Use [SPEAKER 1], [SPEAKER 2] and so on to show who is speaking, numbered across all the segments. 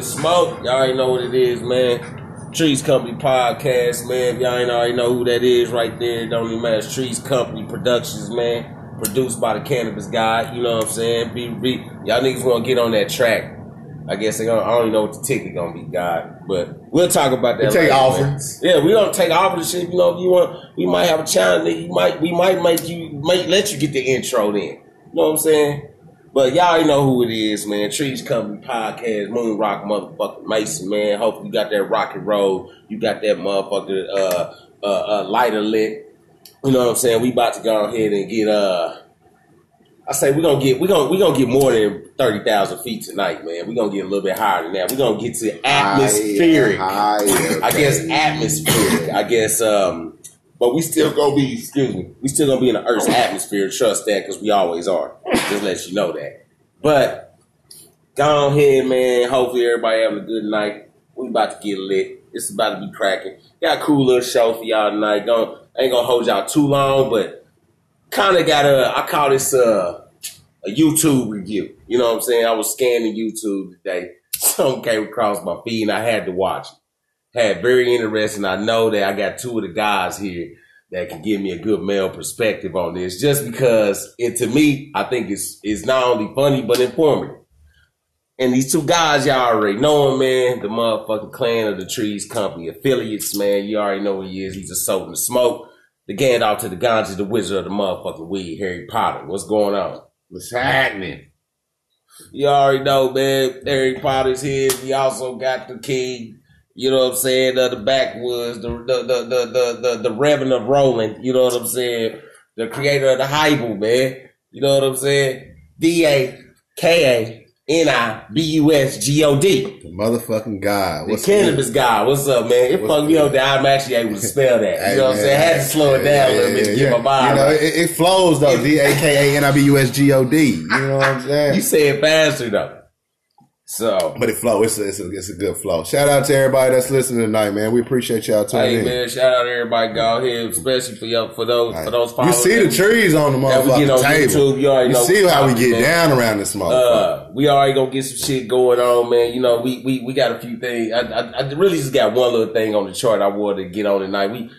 [SPEAKER 1] Me smoke. Y'all already know what it is, man. Trees Company podcast, man. If y'all ain't already know who that is right there, don't even matter. It's Trees Company Productions, man. Produced by the Cannabis Guy. You know what I'm saying? Be, be y'all niggas to get on that track. I guess they gonna. I don't even know what the ticket gonna be, God. But we'll talk about that.
[SPEAKER 2] We take
[SPEAKER 1] later,
[SPEAKER 2] offers.
[SPEAKER 1] man. Yeah, we don't take offers. Shit, you know, if you want, we might have a challenge. You might, we might make you, might let you get the intro then. You know what I'm saying? But y'all already know who it is, man. Trees Company Podcast, Moon Rock motherfucking Mason, man. Hopefully you got that rock and roll. You got that motherfucker uh, uh, uh, lighter lit. You know what I'm saying? We about to go ahead and get uh I say we're gonna get we're gonna we gonna get more than thirty thousand feet tonight, man. We're gonna get a little bit higher than that. We're gonna get to atmospheric. I guess atmospheric. I guess um but we still gonna be excuse me, we still gonna be in the Earth's atmosphere, trust that, because we always are. Just let you know that. But go ahead, man. Hopefully everybody having a good night. We about to get lit. It's about to be cracking. Got a cool little show for y'all tonight. Going ain't gonna hold y'all too long, but kind of got a I call this uh, a YouTube review. You know what I'm saying? I was scanning YouTube today. Something came across my feed and I had to watch it. Had very interesting. I know that I got two of the guys here that can give me a good male perspective on this. Just because it to me, I think it's it's not only funny but informative. And these two guys, y'all already know him, man. The motherfucking clan of the trees company affiliates, man. You already know who he is. He's a soap and smoke. The Gandalf to the Ganja, the wizard of the motherfucking weed, Harry Potter. What's going on?
[SPEAKER 2] What's happening?
[SPEAKER 1] You already know, man. Harry Potter's here. We also got the king. You know what I'm saying? Uh, the backwoods, the the the the the the, the Reverend of Roland. You know what I'm saying? The creator of the Bible, man. You know what I'm saying? D A K A N I B U S G O D.
[SPEAKER 2] The motherfucking guy.
[SPEAKER 1] The cannabis guy. What's up, man? It
[SPEAKER 2] What's
[SPEAKER 1] fucked me up that I'm actually able to spell that.
[SPEAKER 2] Hey,
[SPEAKER 1] You know what I'm saying? I had to slow it down a little bit to get my vibe.
[SPEAKER 2] You know,
[SPEAKER 1] right.
[SPEAKER 2] it, it flows though. D A K A N I B U S G O D. You know what I'm saying?
[SPEAKER 1] You say it faster though. So
[SPEAKER 2] But it flow. It's a, it's a it's a good flow. Shout out to everybody that's listening tonight, man. We appreciate y'all tuning
[SPEAKER 1] Hey
[SPEAKER 2] in.
[SPEAKER 1] man, shout out to everybody go here, especially for y'all for those for those
[SPEAKER 2] you see the trees on the
[SPEAKER 1] that we get
[SPEAKER 2] motherfucking
[SPEAKER 1] on
[SPEAKER 2] table.
[SPEAKER 1] YouTube, you already know
[SPEAKER 2] see how we get
[SPEAKER 1] man.
[SPEAKER 2] down around this motherfucker.
[SPEAKER 1] Uh, we already gonna get some shit going on, man. You know, we we, we got a few things. I, I, I really just got one little thing on the chart I wanted to get on tonight. We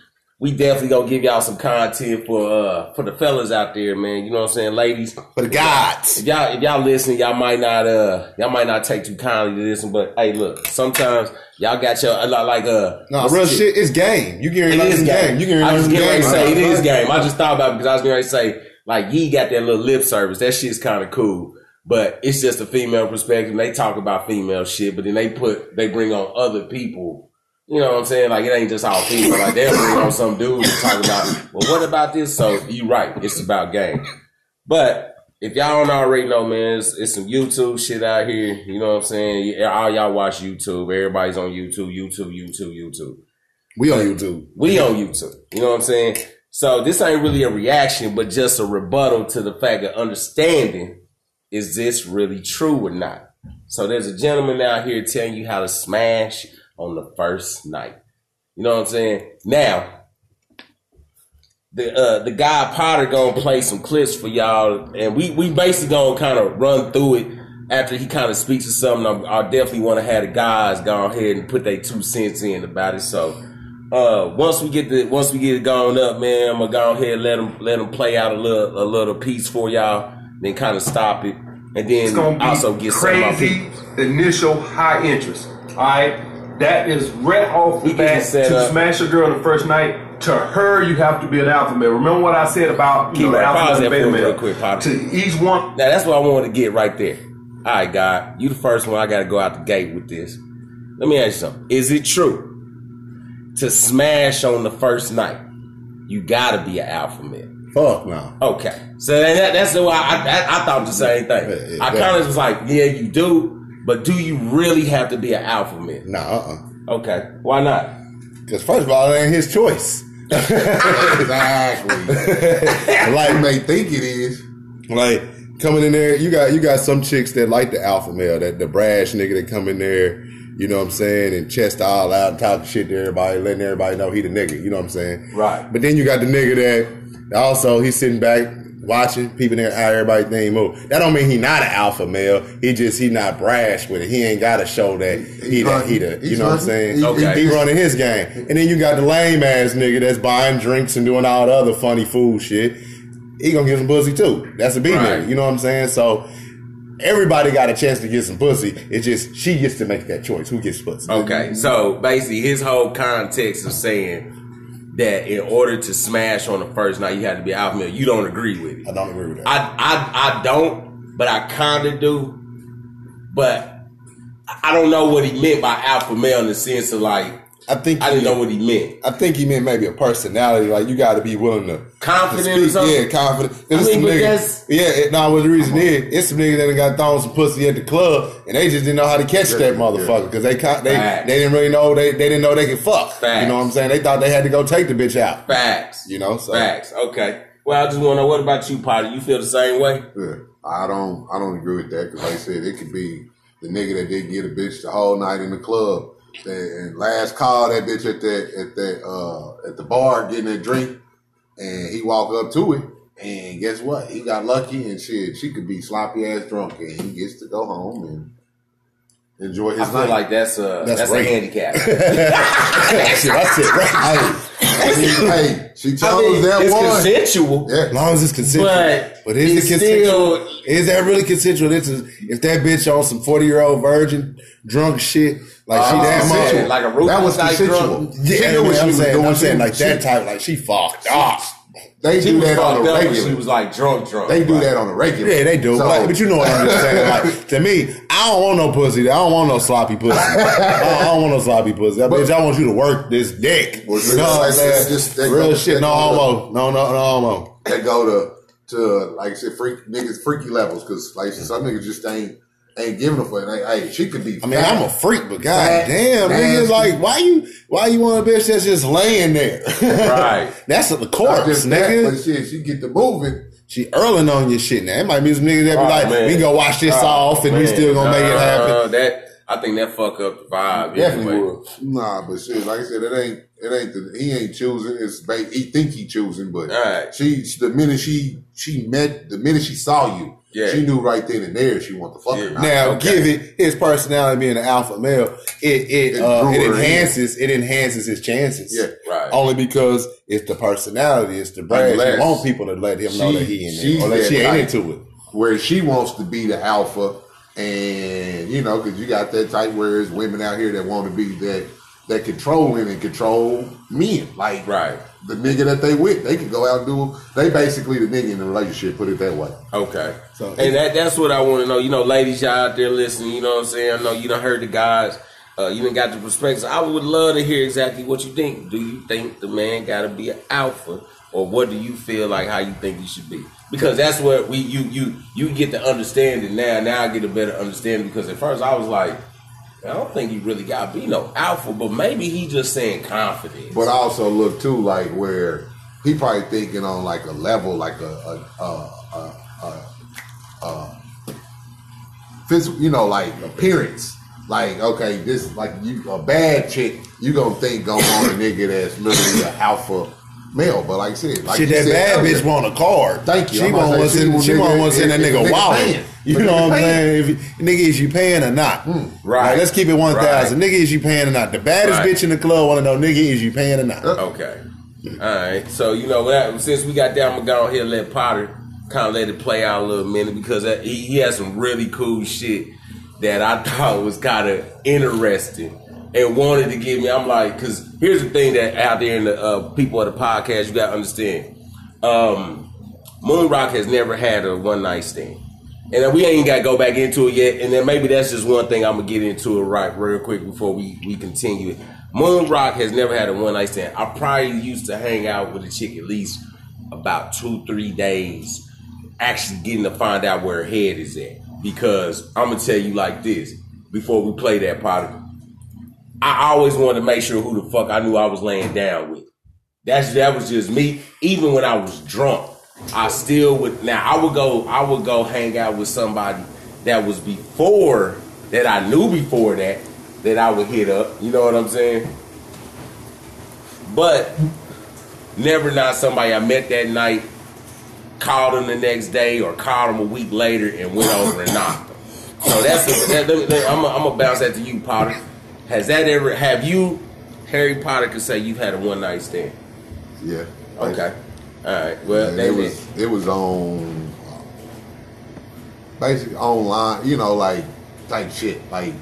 [SPEAKER 1] we definitely gonna give y'all some content for uh for the fellas out there, man. You know what I'm saying, ladies.
[SPEAKER 2] For the gods.
[SPEAKER 1] If y'all if y'all listen, y'all might not uh y'all might not take too kindly to this one, but hey, look, sometimes y'all got your a lot like uh
[SPEAKER 2] No, real
[SPEAKER 1] the
[SPEAKER 2] shit. It's game. You get
[SPEAKER 1] It
[SPEAKER 2] learn
[SPEAKER 1] is game.
[SPEAKER 2] game. You can
[SPEAKER 1] I
[SPEAKER 2] some
[SPEAKER 1] getting ready
[SPEAKER 2] game.
[SPEAKER 1] to say it is game. I just thought about it because I was getting ready to say like Yee got that little lip service. That shit's kind of cool, but it's just a female perspective. They talk about female shit, but then they put they bring on other people. You know what I'm saying? Like it ain't just all people. Like they'll bring on some dude and talk about, well, what about this? So you right, it's about game. But if y'all don't already know, man, it's, it's some YouTube shit out here. You know what I'm saying? All y'all watch YouTube. Everybody's on YouTube, YouTube, YouTube, YouTube.
[SPEAKER 2] We on YouTube.
[SPEAKER 1] We on YouTube. You know what I'm saying? So this ain't really a reaction, but just a rebuttal to the fact of understanding is this really true or not? So there's a gentleman out here telling you how to smash on the first night. You know what I'm saying? Now, the uh the guy Potter gonna play some clips for y'all, and we we basically gonna kind of run through it after he kind of speaks to something. I, I definitely want to have the guys go ahead and put their two cents in about it. So uh once we get the once we get it going up, man, I'm gonna go ahead and let them let them play out a little a little piece for y'all, then kind of stop it, and then also get some
[SPEAKER 3] crazy initial high interest. All right, that is right off the bat to
[SPEAKER 1] up.
[SPEAKER 3] smash a girl the first night. To her, you have to be an alpha male. Remember what I said about you
[SPEAKER 1] Keep
[SPEAKER 3] know,
[SPEAKER 1] right,
[SPEAKER 3] alpha
[SPEAKER 1] pause
[SPEAKER 3] and beta male.
[SPEAKER 1] real quick, Potter.
[SPEAKER 3] To each one,
[SPEAKER 1] Now that's what I wanted to get right there. All right, God, you the first one. I got to go out the gate with this. Let me ask you something. Is it true to smash on the first night? You got to be an alpha male.
[SPEAKER 2] Fuck no.
[SPEAKER 1] Okay, so that, that's the why I, I, I thought the same thing.
[SPEAKER 2] Yeah, yeah,
[SPEAKER 1] I kind of was like, yeah, you do, but do you really have to be an alpha male?
[SPEAKER 2] Nah, uh, uh
[SPEAKER 1] Okay, why not?
[SPEAKER 2] Because first of all, it ain't his choice.
[SPEAKER 4] exactly.
[SPEAKER 2] like
[SPEAKER 4] may think it is.
[SPEAKER 2] Like coming in there, you got you got some chicks that like the alpha male, that the brash nigga that come in there, you know what I'm saying, and chest all out and talking shit to everybody, letting everybody know he the nigga, you know what I'm saying?
[SPEAKER 1] Right.
[SPEAKER 2] But then you got the nigga that also he's sitting back watching, peeping there how everybody think move. That don't mean he not an alpha male. He just he not brash with it. He ain't gotta show that he the he the you know what I'm saying?
[SPEAKER 4] He-
[SPEAKER 1] Okay.
[SPEAKER 2] He running his game. And then you got the lame ass nigga that's buying drinks and doing all the other funny fool shit. He gonna get some pussy too. That's a B
[SPEAKER 1] Right.
[SPEAKER 2] nigga. You know what I'm saying? So everybody got a chance to get some pussy. It's just she gets to make that choice. Who gets pussy?
[SPEAKER 1] Okay, so basically, his whole context of saying that in order to smash on the first night, you had to be alpha male. You don't agree with it.
[SPEAKER 2] I don't agree with that.
[SPEAKER 1] I I I don't, but I kind of do. But I don't know what he meant by alpha male in the sense of like
[SPEAKER 2] I think
[SPEAKER 1] I didn't know what he meant.
[SPEAKER 2] I think he meant maybe a personality. Like you got to be willing to
[SPEAKER 1] Confident
[SPEAKER 2] to
[SPEAKER 1] or
[SPEAKER 2] speak.
[SPEAKER 1] something?
[SPEAKER 2] Yeah, confident.
[SPEAKER 1] I mean,
[SPEAKER 2] some
[SPEAKER 1] but
[SPEAKER 2] niggas-
[SPEAKER 1] that's-
[SPEAKER 2] yeah. It, nah, what the reason is it's some niggas that got thrown some pussy at the club and they just didn't know how to catch that motherfucker because they they
[SPEAKER 1] Facts.
[SPEAKER 2] they didn't really know they they didn't know they could fuck.
[SPEAKER 1] Facts.
[SPEAKER 2] You know what I'm saying? They thought they had to go take the bitch out.
[SPEAKER 1] Facts.
[SPEAKER 2] You know, so
[SPEAKER 1] Facts. Okay. Well, I just want to know what about you, Potter? You feel the same way?
[SPEAKER 4] Yeah, I don't. I don't agree with that because, like I said, it could be the nigga that didn't get a bitch the whole night in the club, and, last call that bitch at that at that uh, at the bar getting a drink, and he walk up to it, and guess what? He got lucky, and shit, she could be sloppy ass drunk, and he gets to go home and enjoy his
[SPEAKER 1] I feel
[SPEAKER 4] night.
[SPEAKER 1] like that's a
[SPEAKER 2] That's
[SPEAKER 1] that's, a handicap.
[SPEAKER 2] that's it. That's it. Right.
[SPEAKER 4] hey, I mean, hey, she
[SPEAKER 1] I
[SPEAKER 4] chose
[SPEAKER 1] mean,
[SPEAKER 4] that
[SPEAKER 1] it's
[SPEAKER 4] one.
[SPEAKER 1] consensual.
[SPEAKER 4] Yeah.
[SPEAKER 2] As long as it's consensual.
[SPEAKER 1] But
[SPEAKER 2] But, is it consensual?
[SPEAKER 1] still-
[SPEAKER 2] is that really consensual? This is, if that bitch on some 40 year old virgin drunk shit, like she
[SPEAKER 1] Oh,
[SPEAKER 2] that much.
[SPEAKER 1] like a ruthless
[SPEAKER 4] That was
[SPEAKER 1] type
[SPEAKER 4] consensual.
[SPEAKER 1] drunk.
[SPEAKER 4] She
[SPEAKER 2] Yeah,
[SPEAKER 4] knew what
[SPEAKER 2] man,
[SPEAKER 4] she
[SPEAKER 2] I'm
[SPEAKER 4] was
[SPEAKER 2] saying,
[SPEAKER 4] doing.
[SPEAKER 2] I'm saying
[SPEAKER 4] She-
[SPEAKER 2] like that type, like she fucked up.
[SPEAKER 4] They
[SPEAKER 1] She
[SPEAKER 4] do that on
[SPEAKER 1] fucked
[SPEAKER 4] a
[SPEAKER 1] up. when
[SPEAKER 4] regular.
[SPEAKER 1] She was like drunk, drunk.
[SPEAKER 4] They do that on a regular.
[SPEAKER 2] Yeah, they do.
[SPEAKER 4] So-
[SPEAKER 2] but, but you know what I'm just saying. Like to me, I don't want no pussy. I don't want no sloppy pussy. I, don't, I don't want no sloppy pussy. That bitch, I want you to work this dick.
[SPEAKER 4] Well,
[SPEAKER 2] you know what I'm
[SPEAKER 4] like,
[SPEAKER 2] saying?
[SPEAKER 4] just-
[SPEAKER 2] Real
[SPEAKER 4] go-
[SPEAKER 2] shit. No homo. No, no, no homo.
[SPEAKER 4] that go to to like I said, freak niggas freaky levels because like some niggas just ain't ain't giving a fuck. Like, hey, she could be.
[SPEAKER 2] I mean,
[SPEAKER 4] fat.
[SPEAKER 2] I'm a freak, but god
[SPEAKER 4] Fat,
[SPEAKER 2] damn, nigga, like why you why you want a bitch that's just laying there?
[SPEAKER 1] Right.
[SPEAKER 2] that's the
[SPEAKER 4] Not
[SPEAKER 2] corpse,
[SPEAKER 4] just that,
[SPEAKER 2] nigga.
[SPEAKER 4] but shit, she get to moving.
[SPEAKER 2] She earling on your shit now. It might be some niggas that be
[SPEAKER 1] Oh,
[SPEAKER 2] like,
[SPEAKER 1] man.
[SPEAKER 2] we gonna wash this
[SPEAKER 1] Oh,
[SPEAKER 2] off and we still gonna make it
[SPEAKER 1] Nah,
[SPEAKER 2] happen.
[SPEAKER 1] That I think that fuck up the vibe.
[SPEAKER 2] Definitely
[SPEAKER 1] anyway.
[SPEAKER 2] would.
[SPEAKER 4] Nah, but shit, like I said, it ain't it ain't the he ain't choosing. It's ba- he think he choosing, but
[SPEAKER 1] Alright.
[SPEAKER 4] she the minute she she met the minute she saw you,
[SPEAKER 1] Yeah.
[SPEAKER 4] she knew right then and there she want to fuck
[SPEAKER 1] Yeah.
[SPEAKER 4] or not.
[SPEAKER 2] Now,
[SPEAKER 1] Okay.
[SPEAKER 2] give it his personality being an alpha male, it it
[SPEAKER 4] It
[SPEAKER 2] uh, it
[SPEAKER 4] her in.
[SPEAKER 2] enhances it enhances his chances.
[SPEAKER 4] Yeah.
[SPEAKER 1] Right.
[SPEAKER 2] Only because it's the personality, it's the brand.
[SPEAKER 4] Unless
[SPEAKER 2] You want people to let him know that he in
[SPEAKER 4] she's
[SPEAKER 2] there, or that
[SPEAKER 4] that
[SPEAKER 2] she ain't
[SPEAKER 4] type.
[SPEAKER 2] into it.
[SPEAKER 4] where she wants to be the alpha, and you know, because you got that type where there's women out here that want to be that that controlling and control men, like
[SPEAKER 1] Right.
[SPEAKER 4] The nigga that they with. They could go out and do. They basically the nigga in the relationship. Put it that way.
[SPEAKER 1] Okay.
[SPEAKER 2] So-
[SPEAKER 1] and that that's what I want to know. You know, ladies, y'all out there listening, you know what I'm saying? I know you done heard the guys. Uh, you done got the perspectives. I would love to hear exactly what you think. Do you think the man got to be an alpha, or what do you feel like how you think he should be? Because that's what we you you you get to understand it now. Now I get a better understanding because at first I was like, I don't think he really got to be no alpha, but maybe he just saying confidence.
[SPEAKER 4] But I also look too like where he probably thinking on like a level like a a a, a, a, physical, you know, like appearance. Like okay, this like you a bad chick, you gonna think gonna a nigga that's literally an alpha male. But like I said, like
[SPEAKER 2] Shit, that
[SPEAKER 4] said
[SPEAKER 2] bad
[SPEAKER 4] earlier,
[SPEAKER 2] bitch want a card.
[SPEAKER 4] Thank you.
[SPEAKER 2] She
[SPEAKER 4] I'm
[SPEAKER 2] want
[SPEAKER 4] to
[SPEAKER 2] one send.
[SPEAKER 4] she
[SPEAKER 2] She
[SPEAKER 4] want
[SPEAKER 2] want
[SPEAKER 4] nigga-
[SPEAKER 2] one send that
[SPEAKER 4] if- if
[SPEAKER 2] nigga
[SPEAKER 4] nigga
[SPEAKER 2] wallet.
[SPEAKER 4] paying.
[SPEAKER 2] You
[SPEAKER 4] But
[SPEAKER 2] know what I'm saying? If you, nigga, is you paying or not?
[SPEAKER 1] Mm, right.
[SPEAKER 2] Like, let's keep it one thousand. Nigga, is you paying or not? The baddest
[SPEAKER 1] Right.
[SPEAKER 2] bitch in the club want to know, nigga, is you paying or not?
[SPEAKER 1] Uh, okay. All right. So you know that since we got down, I'm gonna go ahead and let Potter kind of let it play out a little minute because he, he has some really cool shit that I thought was kind of interesting and wanted to give me. I'm like, because here's the thing that out there in the uh, people of the podcast, you gotta understand. Um, Moon Rock has never had a one night stand. And we ain't got to go back into it yet. And then maybe that's just one thing I'm gonna get into it right real quick before we we continue. Moon Rock has never had a one night stand. I probably used to hang out with a chick at least about two, three days actually getting to find out where her head is at. Because I'm gonna tell you like this before we play that part. I always wanted to make sure who the fuck I knew I was laying down with. That's that was just me. Even when I was drunk, I still would. Now I would go. I would go hang out with somebody that was before that I knew before that that I would hit up. You know what I'm saying? But never not somebody I met that night, called them the next day or called them a week later and went over and knocked them. So that's a, that, I'm gonna bounce that to you, Potter. Has that ever have you, Harry Potter, could say you've had a one night stand?
[SPEAKER 4] Yeah.
[SPEAKER 1] Okay, all right. Well,
[SPEAKER 4] it was it was on basically online, you know, like type shit. Like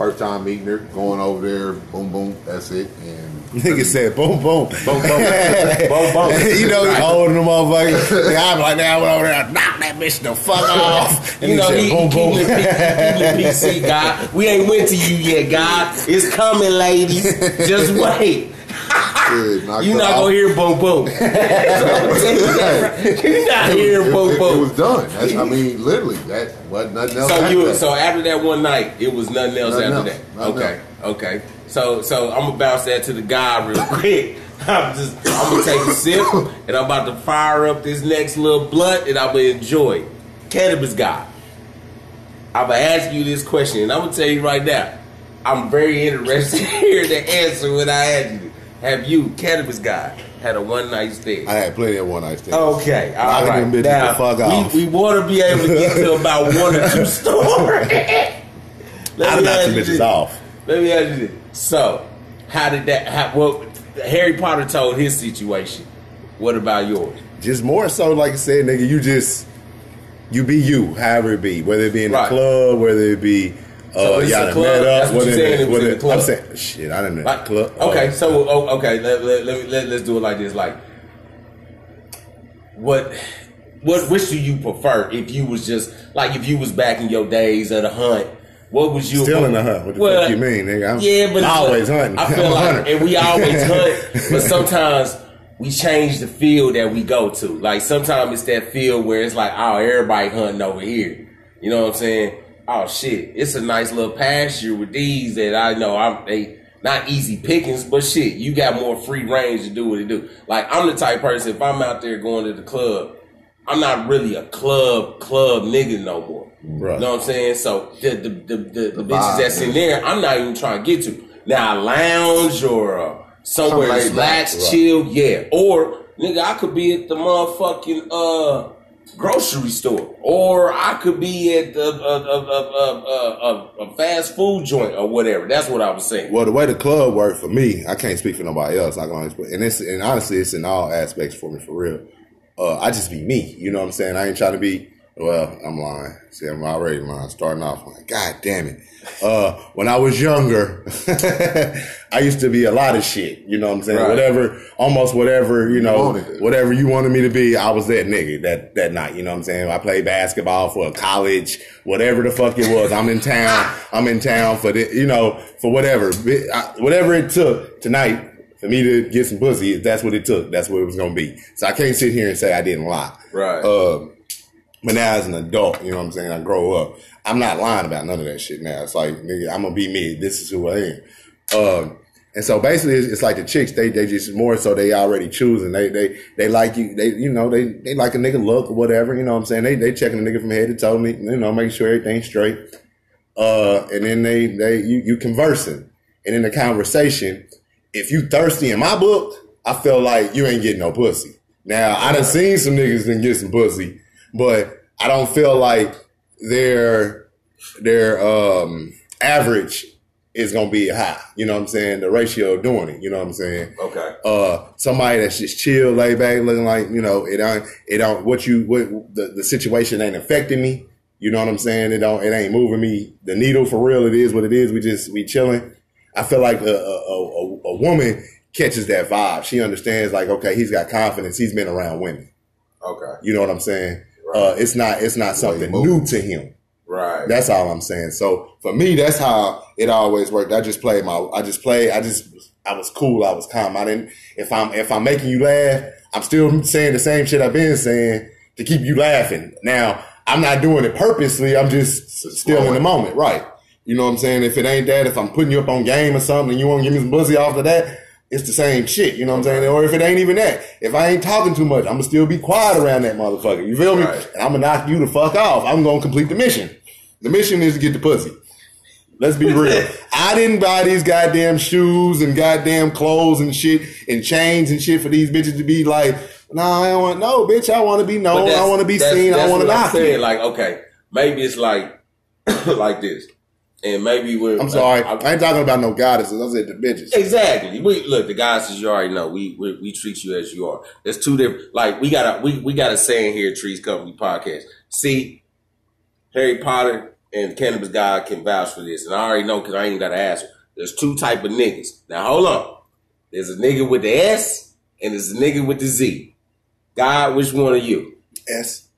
[SPEAKER 4] first time meeting her, going over there, boom boom, that's it. And
[SPEAKER 2] Nigga said boom boom.
[SPEAKER 1] boom, boom, boom, boom.
[SPEAKER 2] you know, he holding them motherfuckers. Nigga, I'm like, now I went over there and knocked that bitch the fuck off. And
[SPEAKER 1] You know,
[SPEAKER 2] said,
[SPEAKER 1] he, he
[SPEAKER 2] boom boom.
[SPEAKER 1] keeping it P- he keeping PC, God. We ain't went to you yet, God. It's coming, ladies. Just wait. You're not gonna hear boom boom. You're not hearing
[SPEAKER 4] it,
[SPEAKER 1] boom
[SPEAKER 4] it-
[SPEAKER 1] boom.
[SPEAKER 4] it was done. That's, I mean, literally, that wasn't nothing else.
[SPEAKER 1] So
[SPEAKER 4] after
[SPEAKER 1] you
[SPEAKER 4] that.
[SPEAKER 1] so after that one night, it was nothing else
[SPEAKER 4] Nothing
[SPEAKER 1] after
[SPEAKER 4] else.
[SPEAKER 1] that.
[SPEAKER 4] Nothing
[SPEAKER 1] okay, okay. So so I'm gonna bounce that to the guy real quick. I'm just I'm gonna take a sip and I'm about to fire up this next little blunt and I'm gonna enjoy. Cannabis guy. I'm gonna ask you this question and I'm gonna tell you right now. I'm very interested to hear the answer when I ask you. Have you, cannabis guy, had a one night stand?
[SPEAKER 2] I had plenty of one night stands.
[SPEAKER 1] Okay, all
[SPEAKER 2] Knocking
[SPEAKER 1] right.
[SPEAKER 2] bitches
[SPEAKER 1] Now,
[SPEAKER 2] the fuck off.
[SPEAKER 1] we, we want to be able to get to about one or two stories. Let
[SPEAKER 2] I
[SPEAKER 1] me
[SPEAKER 2] knocked
[SPEAKER 1] ask
[SPEAKER 2] them
[SPEAKER 1] you
[SPEAKER 2] bitches
[SPEAKER 1] this.
[SPEAKER 2] off.
[SPEAKER 1] Let me ask you this. So, how did that? How, well, Harry Potter told his situation. What about yours?
[SPEAKER 2] Just more so, like I said, nigga, you just you be you, however it be, whether it be in the
[SPEAKER 1] Right.
[SPEAKER 2] club, whether it be
[SPEAKER 1] So it's
[SPEAKER 2] y'all
[SPEAKER 1] club? That's
[SPEAKER 2] up,
[SPEAKER 1] what
[SPEAKER 2] whether
[SPEAKER 1] you're saying, it was in the club?
[SPEAKER 2] I'm saying shit, I didn't
[SPEAKER 1] Like,
[SPEAKER 2] club.
[SPEAKER 1] okay,
[SPEAKER 2] uh,
[SPEAKER 1] so oh, okay, let, let, let, let, let's do it like this. Like, what, what, which do you prefer? If you was just like, if you was back in your days of the hunt, what was you
[SPEAKER 2] Still in the hunt. What the
[SPEAKER 1] Well,
[SPEAKER 2] fuck you mean, nigga? I'm
[SPEAKER 1] yeah, but
[SPEAKER 2] always hunting.
[SPEAKER 1] I feel like, and we always hunt, but sometimes we change the field that we go to. Like sometimes it's that field where it's like, oh, everybody hunting over here. You know what I'm saying? Oh shit, it's a nice little pasture with these that I know I'm they not easy pickings, but shit, you got more free range to do what you do. Like I'm the type person if I'm out there going to the club, I'm not really a club club nigga no more.
[SPEAKER 2] Right.
[SPEAKER 1] You know what I'm saying? So the the the, the, the, bitches that's in there, I'm not even trying to get to. Now a lounge or uh, somewhere
[SPEAKER 4] Something
[SPEAKER 1] to
[SPEAKER 4] laid
[SPEAKER 1] relax,
[SPEAKER 4] back, right.
[SPEAKER 1] chill, yeah. Or nigga, I could be at the motherfucking uh grocery store, or I could be at uh, uh, uh, a fast food joint or whatever. That's what I was saying.
[SPEAKER 2] Well, the way the club worked for me, I can't speak for nobody else. I can only speak, and it's and honestly, it's in all aspects for me for real. Uh, I just be me. You know what I'm saying? I ain't trying to be. Well, I'm lying. See, I'm already lying. Starting off, God damn it. Uh, when I was younger, I used to be a lot of shit. You know what I'm saying?
[SPEAKER 1] Right.
[SPEAKER 2] Whatever, almost whatever. You know,
[SPEAKER 4] wanted.
[SPEAKER 2] whatever you wanted me to be, I was that nigga that that night. You know what I'm saying? I played basketball for a college, whatever the fuck it was. I'm in town. I'm in town for the, you know, for whatever, whatever it took tonight for me to get some pussy. That's what it took. That's what it was gonna be. So I can't sit here and say I didn't lie.
[SPEAKER 1] Right.
[SPEAKER 2] Um, but now as an adult, you know what I'm saying? I grow up. I'm not lying about none of that shit now. It's like, nigga, I'm gonna be me. This is who I am. Um, and so basically, it's, it's like the chicks. They they just more so they already choosing. They they they like you. They you know they they like a nigga look or whatever. You know what I'm saying? They they checking the nigga from head to toe. me- You know, making sure everything's straight. Uh, and then they they you you conversing, and in the conversation, if you thirsty in my book, I feel like you ain't getting no pussy. Now I done seen some niggas that get some pussy, but I don't feel like their their um average is gonna be high. You know what I'm saying? The ratio of doing it. You know what I'm saying?
[SPEAKER 1] Okay.
[SPEAKER 2] uh somebody that's just chill, laid back, looking like you know it don't it don't what you what the, the situation ain't affecting me. You know what I'm saying? It don't it ain't moving me the needle for real. It is what it is. We just we chilling. I feel like a a, a, a woman catches that vibe. She understands like okay, he's got confidence. He's been around women.
[SPEAKER 1] Okay.
[SPEAKER 2] You know what I'm saying? Uh, it's not it's not something new to him.
[SPEAKER 1] Right.
[SPEAKER 2] That's all I'm saying. So for me, that's how it always worked. I just played my, I just played, I just I was cool. I was calm. I didn't. If I'm if I'm making you laugh, I'm still saying the same shit I've been saying to keep you laughing. Now I'm not doing it purposely. I'm just still in the moment, right? You know what I'm saying? If it ain't that, if I'm putting you up on game or something, and you want to give me some pussy after that, it's the same shit. You know what I'm saying? Or if it ain't even that, if I ain't talking too much, I'm gonna still be quiet around that motherfucker. You feel me?
[SPEAKER 1] Right.
[SPEAKER 2] And I'm gonna knock you the fuck off. I'm gonna complete the mission. The mission is to get the pussy. Let's be real. I didn't buy these goddamn shoes and goddamn clothes and shit and chains and shit for these bitches to be like, nah, I don't want no bitch. I want to be known. I want to be
[SPEAKER 1] that's-
[SPEAKER 2] seen. I
[SPEAKER 1] that's
[SPEAKER 2] want to knock
[SPEAKER 1] saying. Like, okay, maybe it's like like this, and maybe we're.
[SPEAKER 2] I'm sorry.
[SPEAKER 1] I-
[SPEAKER 2] I ain't talking about no goddesses. I said the bitches.
[SPEAKER 1] Exactly. We look the guys as you already know. We, we we treat you as you are. There's two different. Like we got a we we got a saying here. at Trees Company podcast. See, Harry Potter and Cannabis God can vouch for this, and I already know because I ain't got to ask. There's two type of niggas. Now hold on. There's a nigga with the S and there's a nigga with the Z. God, which one are you?
[SPEAKER 2] S.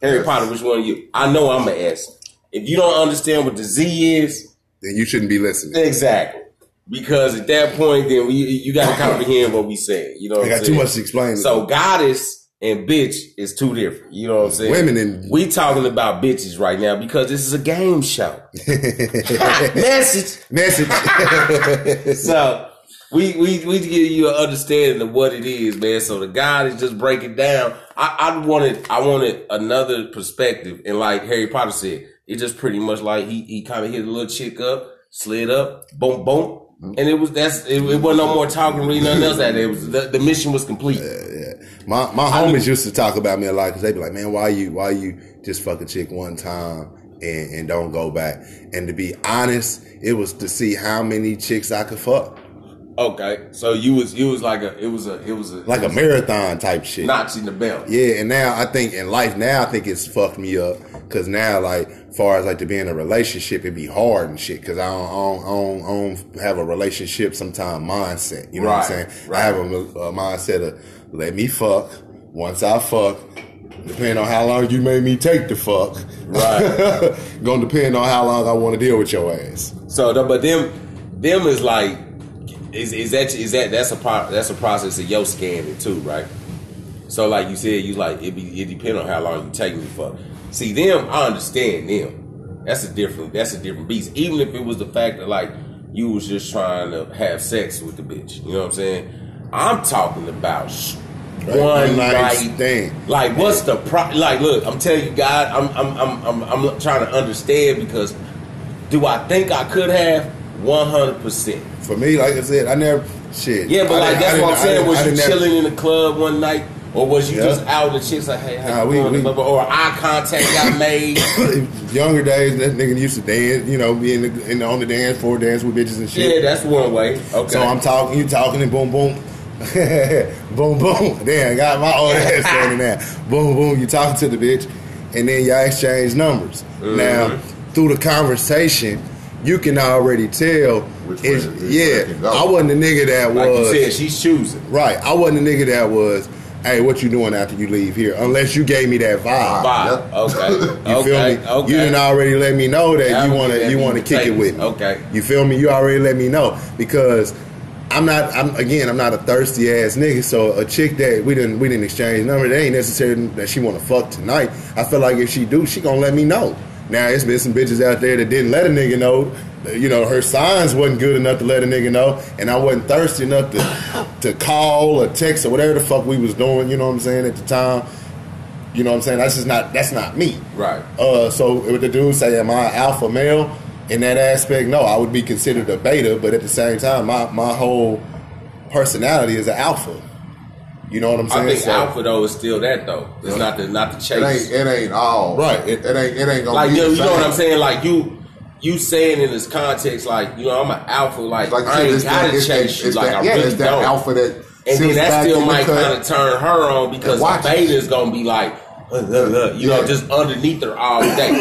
[SPEAKER 1] Harry Potter, which one are you? I know I'm an S. If you don't understand what the Z is,
[SPEAKER 2] Then you shouldn't be listening.
[SPEAKER 1] Exactly. Because at that point, then we you got to comprehend what we saying. You know, what
[SPEAKER 2] I got too much to explain.
[SPEAKER 1] So goddess and bitch is two different. You know what I'm saying?
[SPEAKER 2] Women and-
[SPEAKER 1] we talking about bitches right now because this is a game show. Message.
[SPEAKER 2] Message.
[SPEAKER 1] So we we we give you an understanding of what it is, man. So the guy is just breaking down. I, I wanted I wanted another perspective, and like Harry Potter said, it just pretty much like he he kind of hit a little chick up, slid up, boom boom. And it was that's it, it wasn't no more talking, really nothing else. That it was the, the mission was complete.
[SPEAKER 2] my my homies used to talk about me a lot because they'd be like, man, why you why you just fuck a chick one time and, and don't go back? And to be honest, it was to see how many chicks I could fuck,
[SPEAKER 1] Okay, so you was you was like a it was a it was a
[SPEAKER 2] like a marathon type shit.
[SPEAKER 1] notch in the belt.
[SPEAKER 2] Yeah, and now I think in life now I think it's fucked me up because now like far as like to be in a relationship it'd be hard and shit because I don't, I, don't, I, don't, I don't have a relationship sometime mindset. You know what I'm saying?
[SPEAKER 1] right.
[SPEAKER 2] I have a, a mindset of let me fuck. Once I fuck, depending on how long you made me take the fuck,
[SPEAKER 1] Right.
[SPEAKER 2] gonna depend on how long I want to deal with your ass.
[SPEAKER 1] So, but them, them is like, is is that is that that's a pro, that's a process of your scanning too, right? So, like you said, you like it be it depend on how long you take me for. See them, I understand them. That's a different that's a different beast. Even if it was the fact that like you was just trying to have sex with the bitch, you know what I'm saying? I'm talking about sh-
[SPEAKER 2] Right,
[SPEAKER 1] one
[SPEAKER 2] night
[SPEAKER 1] night
[SPEAKER 2] stand.
[SPEAKER 1] Like, what's the pro? Like, look, I'm telling you, God, I'm I'm I'm I'm, I'm trying to understand because do I think I could have 100 percent?
[SPEAKER 2] For me, like I said, I never shit.
[SPEAKER 1] Yeah, but
[SPEAKER 2] I
[SPEAKER 1] like that's what I'm saying. Was you chilling in the club one night, or was you
[SPEAKER 2] Yeah.
[SPEAKER 1] just out and chicks like, hey, how
[SPEAKER 2] Nah,
[SPEAKER 1] you
[SPEAKER 2] we- we-
[SPEAKER 1] or eye contact got made?
[SPEAKER 2] Younger days, that nigga used to dance, you know, be in the, in the, on the dance floor, dance with bitches and shit.
[SPEAKER 1] yeah, that's one way. Okay,
[SPEAKER 2] So I'm talking, you talking, and boom, boom, boom, boom. Damn, got my old ass standing there. Boom, boom. You talking to the bitch, and then y'all exchange numbers.
[SPEAKER 1] Mm-hmm.
[SPEAKER 2] Now, through the conversation, you can already tell.
[SPEAKER 4] Which
[SPEAKER 2] It's,
[SPEAKER 4] way this way can
[SPEAKER 2] yeah. I wasn't a nigga that
[SPEAKER 1] like
[SPEAKER 2] was
[SPEAKER 1] you said, she's choosing.
[SPEAKER 2] right. I wasn't a nigga that was. Hey, what you doing after you leave here? Unless you gave me that vibe.
[SPEAKER 1] Vibe. Okay.
[SPEAKER 2] You
[SPEAKER 1] okay.
[SPEAKER 2] feel me?
[SPEAKER 1] Okay.
[SPEAKER 2] You didn't already let me know that
[SPEAKER 1] That
[SPEAKER 2] you want to you want to kick it with me.
[SPEAKER 1] Okay.
[SPEAKER 2] You feel me? You already let me know because I'm not. I'm again. I'm not a thirsty ass nigga. So a chick that we didn't we didn't exchange number. It ain't necessarily that she want to fuck tonight. I feel like if she do, she gonna let me know. Now it's been some bitches out there that didn't let a nigga know. You know her signs wasn't good enough to let a nigga know, and I wasn't thirsty enough to to call or text or whatever the fuck we was doing. You know what I'm saying at the time. You know what I'm saying? That's just not that's not me.
[SPEAKER 1] Right.
[SPEAKER 2] Uh, so with the dude say, "Am I an alpha male?" In that aspect, no, I would be considered a beta, but at the same time, my my whole personality is an alpha. You know what I'm saying?
[SPEAKER 1] I think
[SPEAKER 2] So-
[SPEAKER 1] alpha though is still that though. It's not the not the
[SPEAKER 4] It
[SPEAKER 1] chase.
[SPEAKER 4] ain't. It ain't all.
[SPEAKER 2] Right.
[SPEAKER 4] It, it ain't. It ain't gonna
[SPEAKER 1] like
[SPEAKER 4] be.
[SPEAKER 1] you, know, you know what I'm saying? Like you, you saying in this context, like you know, I'm an alpha. Like,
[SPEAKER 4] Like I
[SPEAKER 1] ain't gotta
[SPEAKER 4] that, that,
[SPEAKER 1] chase you. Like
[SPEAKER 4] that,
[SPEAKER 1] I
[SPEAKER 4] yeah,
[SPEAKER 1] really
[SPEAKER 4] it's that
[SPEAKER 1] don't.
[SPEAKER 4] alpha that
[SPEAKER 1] and then that still might kind of turn her on because the beta is gonna be like, uh, uh, uh, you know, just underneath her all day.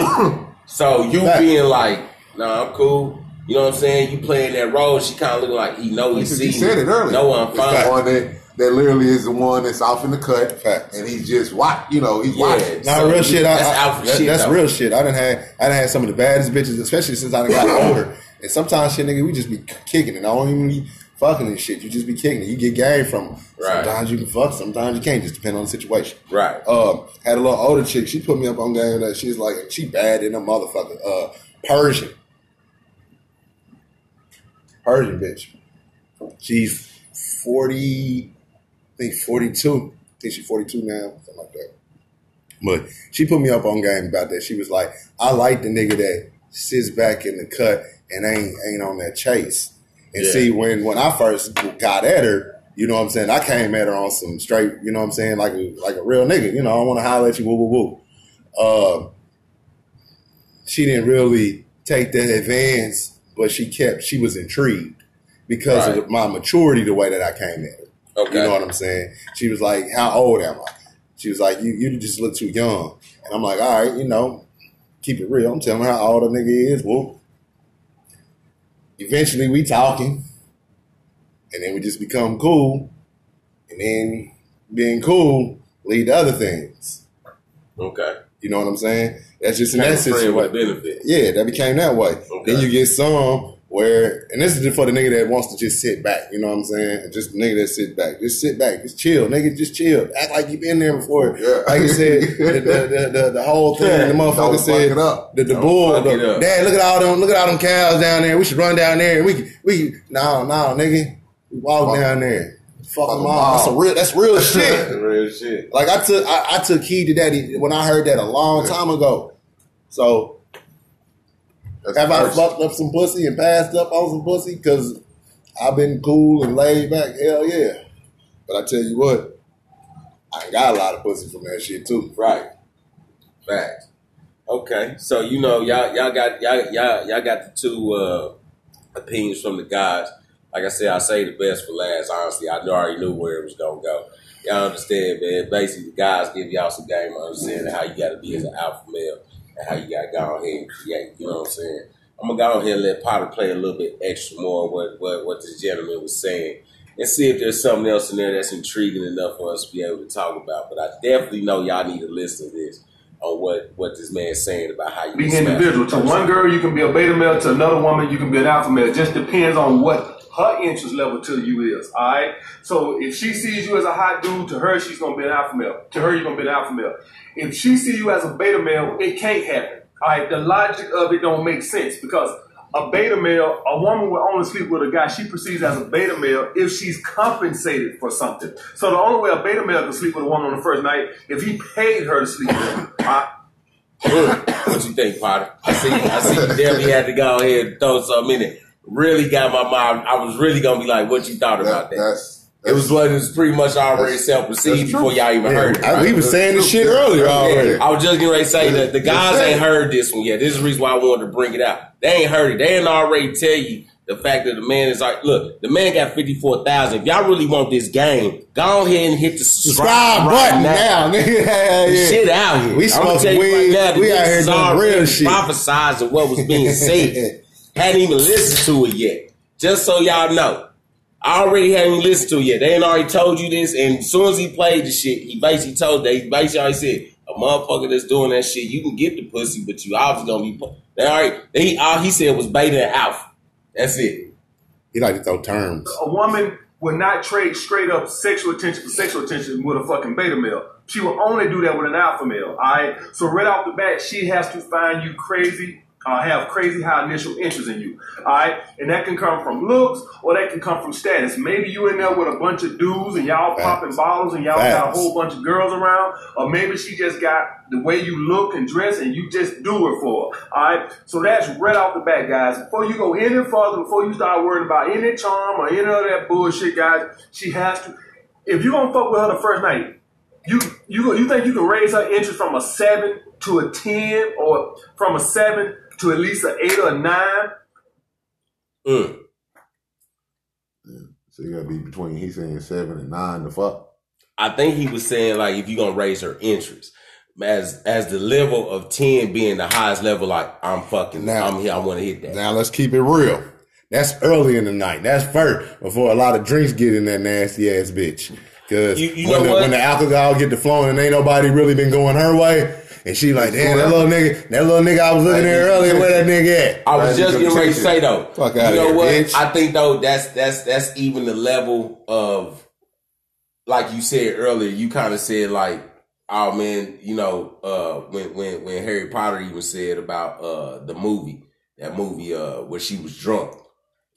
[SPEAKER 1] so you
[SPEAKER 2] Fact.
[SPEAKER 1] being like, nah, I'm cool. You know what I'm saying? You playing that role. She kind of looking like he know he see.
[SPEAKER 4] you said it earlier.
[SPEAKER 1] No, I'm fine.
[SPEAKER 4] The one that, that literally is the one that's off in the cut,
[SPEAKER 2] Facts.
[SPEAKER 4] and he's just watch. You know, he's
[SPEAKER 1] Yeah.
[SPEAKER 4] watching.
[SPEAKER 2] Nah,
[SPEAKER 1] So
[SPEAKER 2] real shit. I,
[SPEAKER 1] that's
[SPEAKER 2] I-
[SPEAKER 1] alpha
[SPEAKER 2] that-
[SPEAKER 1] shit,
[SPEAKER 2] That's
[SPEAKER 1] though.
[SPEAKER 2] real shit. I done had I done had some of the baddest bitches, especially since I done got older. And sometimes shit, nigga, we just be kicking it. I don't even be fucking and shit. You just be kicking it. You get game from 'em.
[SPEAKER 1] Right.
[SPEAKER 2] Sometimes you can fuck, sometimes you can't. Just depend on the situation.
[SPEAKER 1] Right.
[SPEAKER 2] Um, had a little older chick. She put me up on game that she's like she bad in a motherfucker. Uh, Persian, Persian bitch. She's forty, I think forty two. I think she's forty two now, something like that. But she put me up on game about that. She was like, I like the nigga that sits back in the cut and ain't ain't on that chase. And
[SPEAKER 1] Yeah.
[SPEAKER 2] see, when when I first got at her, you know what I'm saying? I came at her on some straight, you know what I'm saying, like a like a real nigga. You know, I want to holler at you, woo woo woo. Uh, she didn't really take that advance, but she kept. She was intrigued because
[SPEAKER 1] Right.
[SPEAKER 2] of my maturity, the way that I came at her.
[SPEAKER 1] Okay.
[SPEAKER 2] You know what I'm saying? She was like, "How old am I?" She was like, "You you just look too young." And I'm like, "All right, you know, keep it real. I'm telling her how old a nigga is." Well, eventually we talking, and then we just become cool, and then being cool lead to other things.
[SPEAKER 1] Okay.
[SPEAKER 2] You know what I'm saying? That's just in that situation.
[SPEAKER 1] with.
[SPEAKER 2] Yeah, that became that way.
[SPEAKER 1] Okay.
[SPEAKER 2] Then you get some where, and this is for the nigga that wants to just sit back. You know what I'm saying? Just nigga that sit back, just sit back, just chill, nigga, just chill. Act like you been there before.
[SPEAKER 4] Yeah.
[SPEAKER 2] Like you said, the, the, the, the, whole thing.
[SPEAKER 1] Yeah.
[SPEAKER 2] the motherfucker said, the, the bull, the, dad, look at all them, look at all them cows down there. We should run down there we, can- we, no, no, nigga, we walk down there. Fuck them all. That's a real, that's real shit.
[SPEAKER 1] Real shit.
[SPEAKER 2] Like I took I, I took heed to that when I heard that a long time ago. So
[SPEAKER 4] That's
[SPEAKER 2] have I fucked up some pussy and passed up on some pussy because I've been cool and laid back? Hell yeah. But I tell you what, I got a lot of pussy from that shit too.
[SPEAKER 1] Right. Facts. Okay. So you know y'all y'all got y'all y'all y'all got the two uh opinions from the guys. Like I said, I say the best for last. Honestly, I already knew where it was gonna go. Y'all understand, man. Basically, the guys give y'all some game understanding how you got to be as an alpha male and how you got to go ahead and create. You know what I'm saying? I'm gonna go ahead and let Potter play a little bit extra more what what what this gentleman was saying and see if there's something else in there that's intriguing enough for us to be able to talk about. But I definitely know y'all need to listen to this on what what this man's saying about how you
[SPEAKER 3] Being
[SPEAKER 1] smash
[SPEAKER 3] individual. To one girl, you can be a beta male. To another woman, you can be an alpha male. It just depends on what her interest level to you is. All right. So if she sees you as a hot dude, to her she's gonna be an alpha male. To her, you're gonna be an alpha male. If she see you as a beta male, it can't happen. All right. The logic of it don't make sense because a beta male, a woman will only sleep with a guy she perceives as a beta male if she's compensated for something. So the only way a beta male can sleep with a woman on the first night if he paid her to sleep with him. All right?
[SPEAKER 1] what you think, Potter? I see. I see. You definitely had to go ahead and throw something in it. Really got my mind. I was really gonna be like, "What you thought about
[SPEAKER 4] That,
[SPEAKER 1] that?"
[SPEAKER 4] that's,
[SPEAKER 1] it was what it was pretty much already self perceived before y'all even
[SPEAKER 2] Yeah,
[SPEAKER 1] heard it.
[SPEAKER 2] I-
[SPEAKER 1] right?
[SPEAKER 2] we was saying this shit earlier already.
[SPEAKER 1] I was just getting ready to say that the guys ain't heard this one yet. This is the reason why I wanted to bring it out. They ain't heard it. They ain't already tell you the fact that the man is like, look, the man got fifty four thousand. If y'all really want this game, go ahead and hit the subscribe,
[SPEAKER 2] Subscribe
[SPEAKER 1] right
[SPEAKER 2] button now, nigga. Hell yeah.
[SPEAKER 1] shit out here.
[SPEAKER 2] We
[SPEAKER 1] you
[SPEAKER 2] weed.
[SPEAKER 1] that
[SPEAKER 2] We out here doing real shit.
[SPEAKER 1] Prophesized of what was being said. hadn't even listened to it yet. Just so y'all know. I already hadn't listened to it yet. They ain't already told you this, and as soon as he played the shit, he basically told they basically already said, a motherfucker that's doing that shit, you can get the pussy, but you obviously gonna be pu-" they already they all he said was and alpha. That's it.
[SPEAKER 2] He like to throw terms.
[SPEAKER 3] a woman would not trade straight up sexual attention for sexual attention with a fucking beta male. She will only do that with an alpha male. All right. So right off the bat, she has to find you crazy. Uh, have crazy high initial interest in you, all right, and that can come from looks or that can come from status. Maybe you in there with a bunch of dudes and y'all
[SPEAKER 2] Facts.
[SPEAKER 3] popping bottles and y'all got a whole bunch of girls around, or maybe she just got the way you look and dress and you just do it for her, all right. So that's right off the bat, guys. Before you go any further, before you start worrying about any charm or any of that bullshit, guys, she has to. If you're gonna fuck with her the first night, you you you think you can raise her interest from a seven to a ten, or from a seven to at least an eight or a nine?
[SPEAKER 1] Mm.
[SPEAKER 4] so you gotta be between he's saying seven and nine to fuck.
[SPEAKER 1] I think he was saying like if you're gonna raise her interest. As as the level of ten being the highest level, like I'm fucking
[SPEAKER 2] Now-
[SPEAKER 1] I'm here, I wanna hit that.
[SPEAKER 2] Now let's keep it real. That's early in the night. That's first before a lot of drinks get in that nasty ass bitch. Cause
[SPEAKER 1] You- you
[SPEAKER 2] when,
[SPEAKER 1] know
[SPEAKER 2] the,
[SPEAKER 1] what?
[SPEAKER 2] when the alcohol get to flowing and ain't nobody really been going her way, and she like, damn, that little nigga, that little nigga I was looking at earlier, where that nigga at?
[SPEAKER 1] I was just getting ready to say though.
[SPEAKER 2] Fuck
[SPEAKER 1] you
[SPEAKER 2] outta
[SPEAKER 1] know
[SPEAKER 2] here,
[SPEAKER 1] what?
[SPEAKER 2] bitch.
[SPEAKER 1] I think though that's that's that's even the level of like you said earlier. You kind of said like, oh man, you know, uh, when when when Harry Potter even said about uh the movie, that movie uh where she was drunk.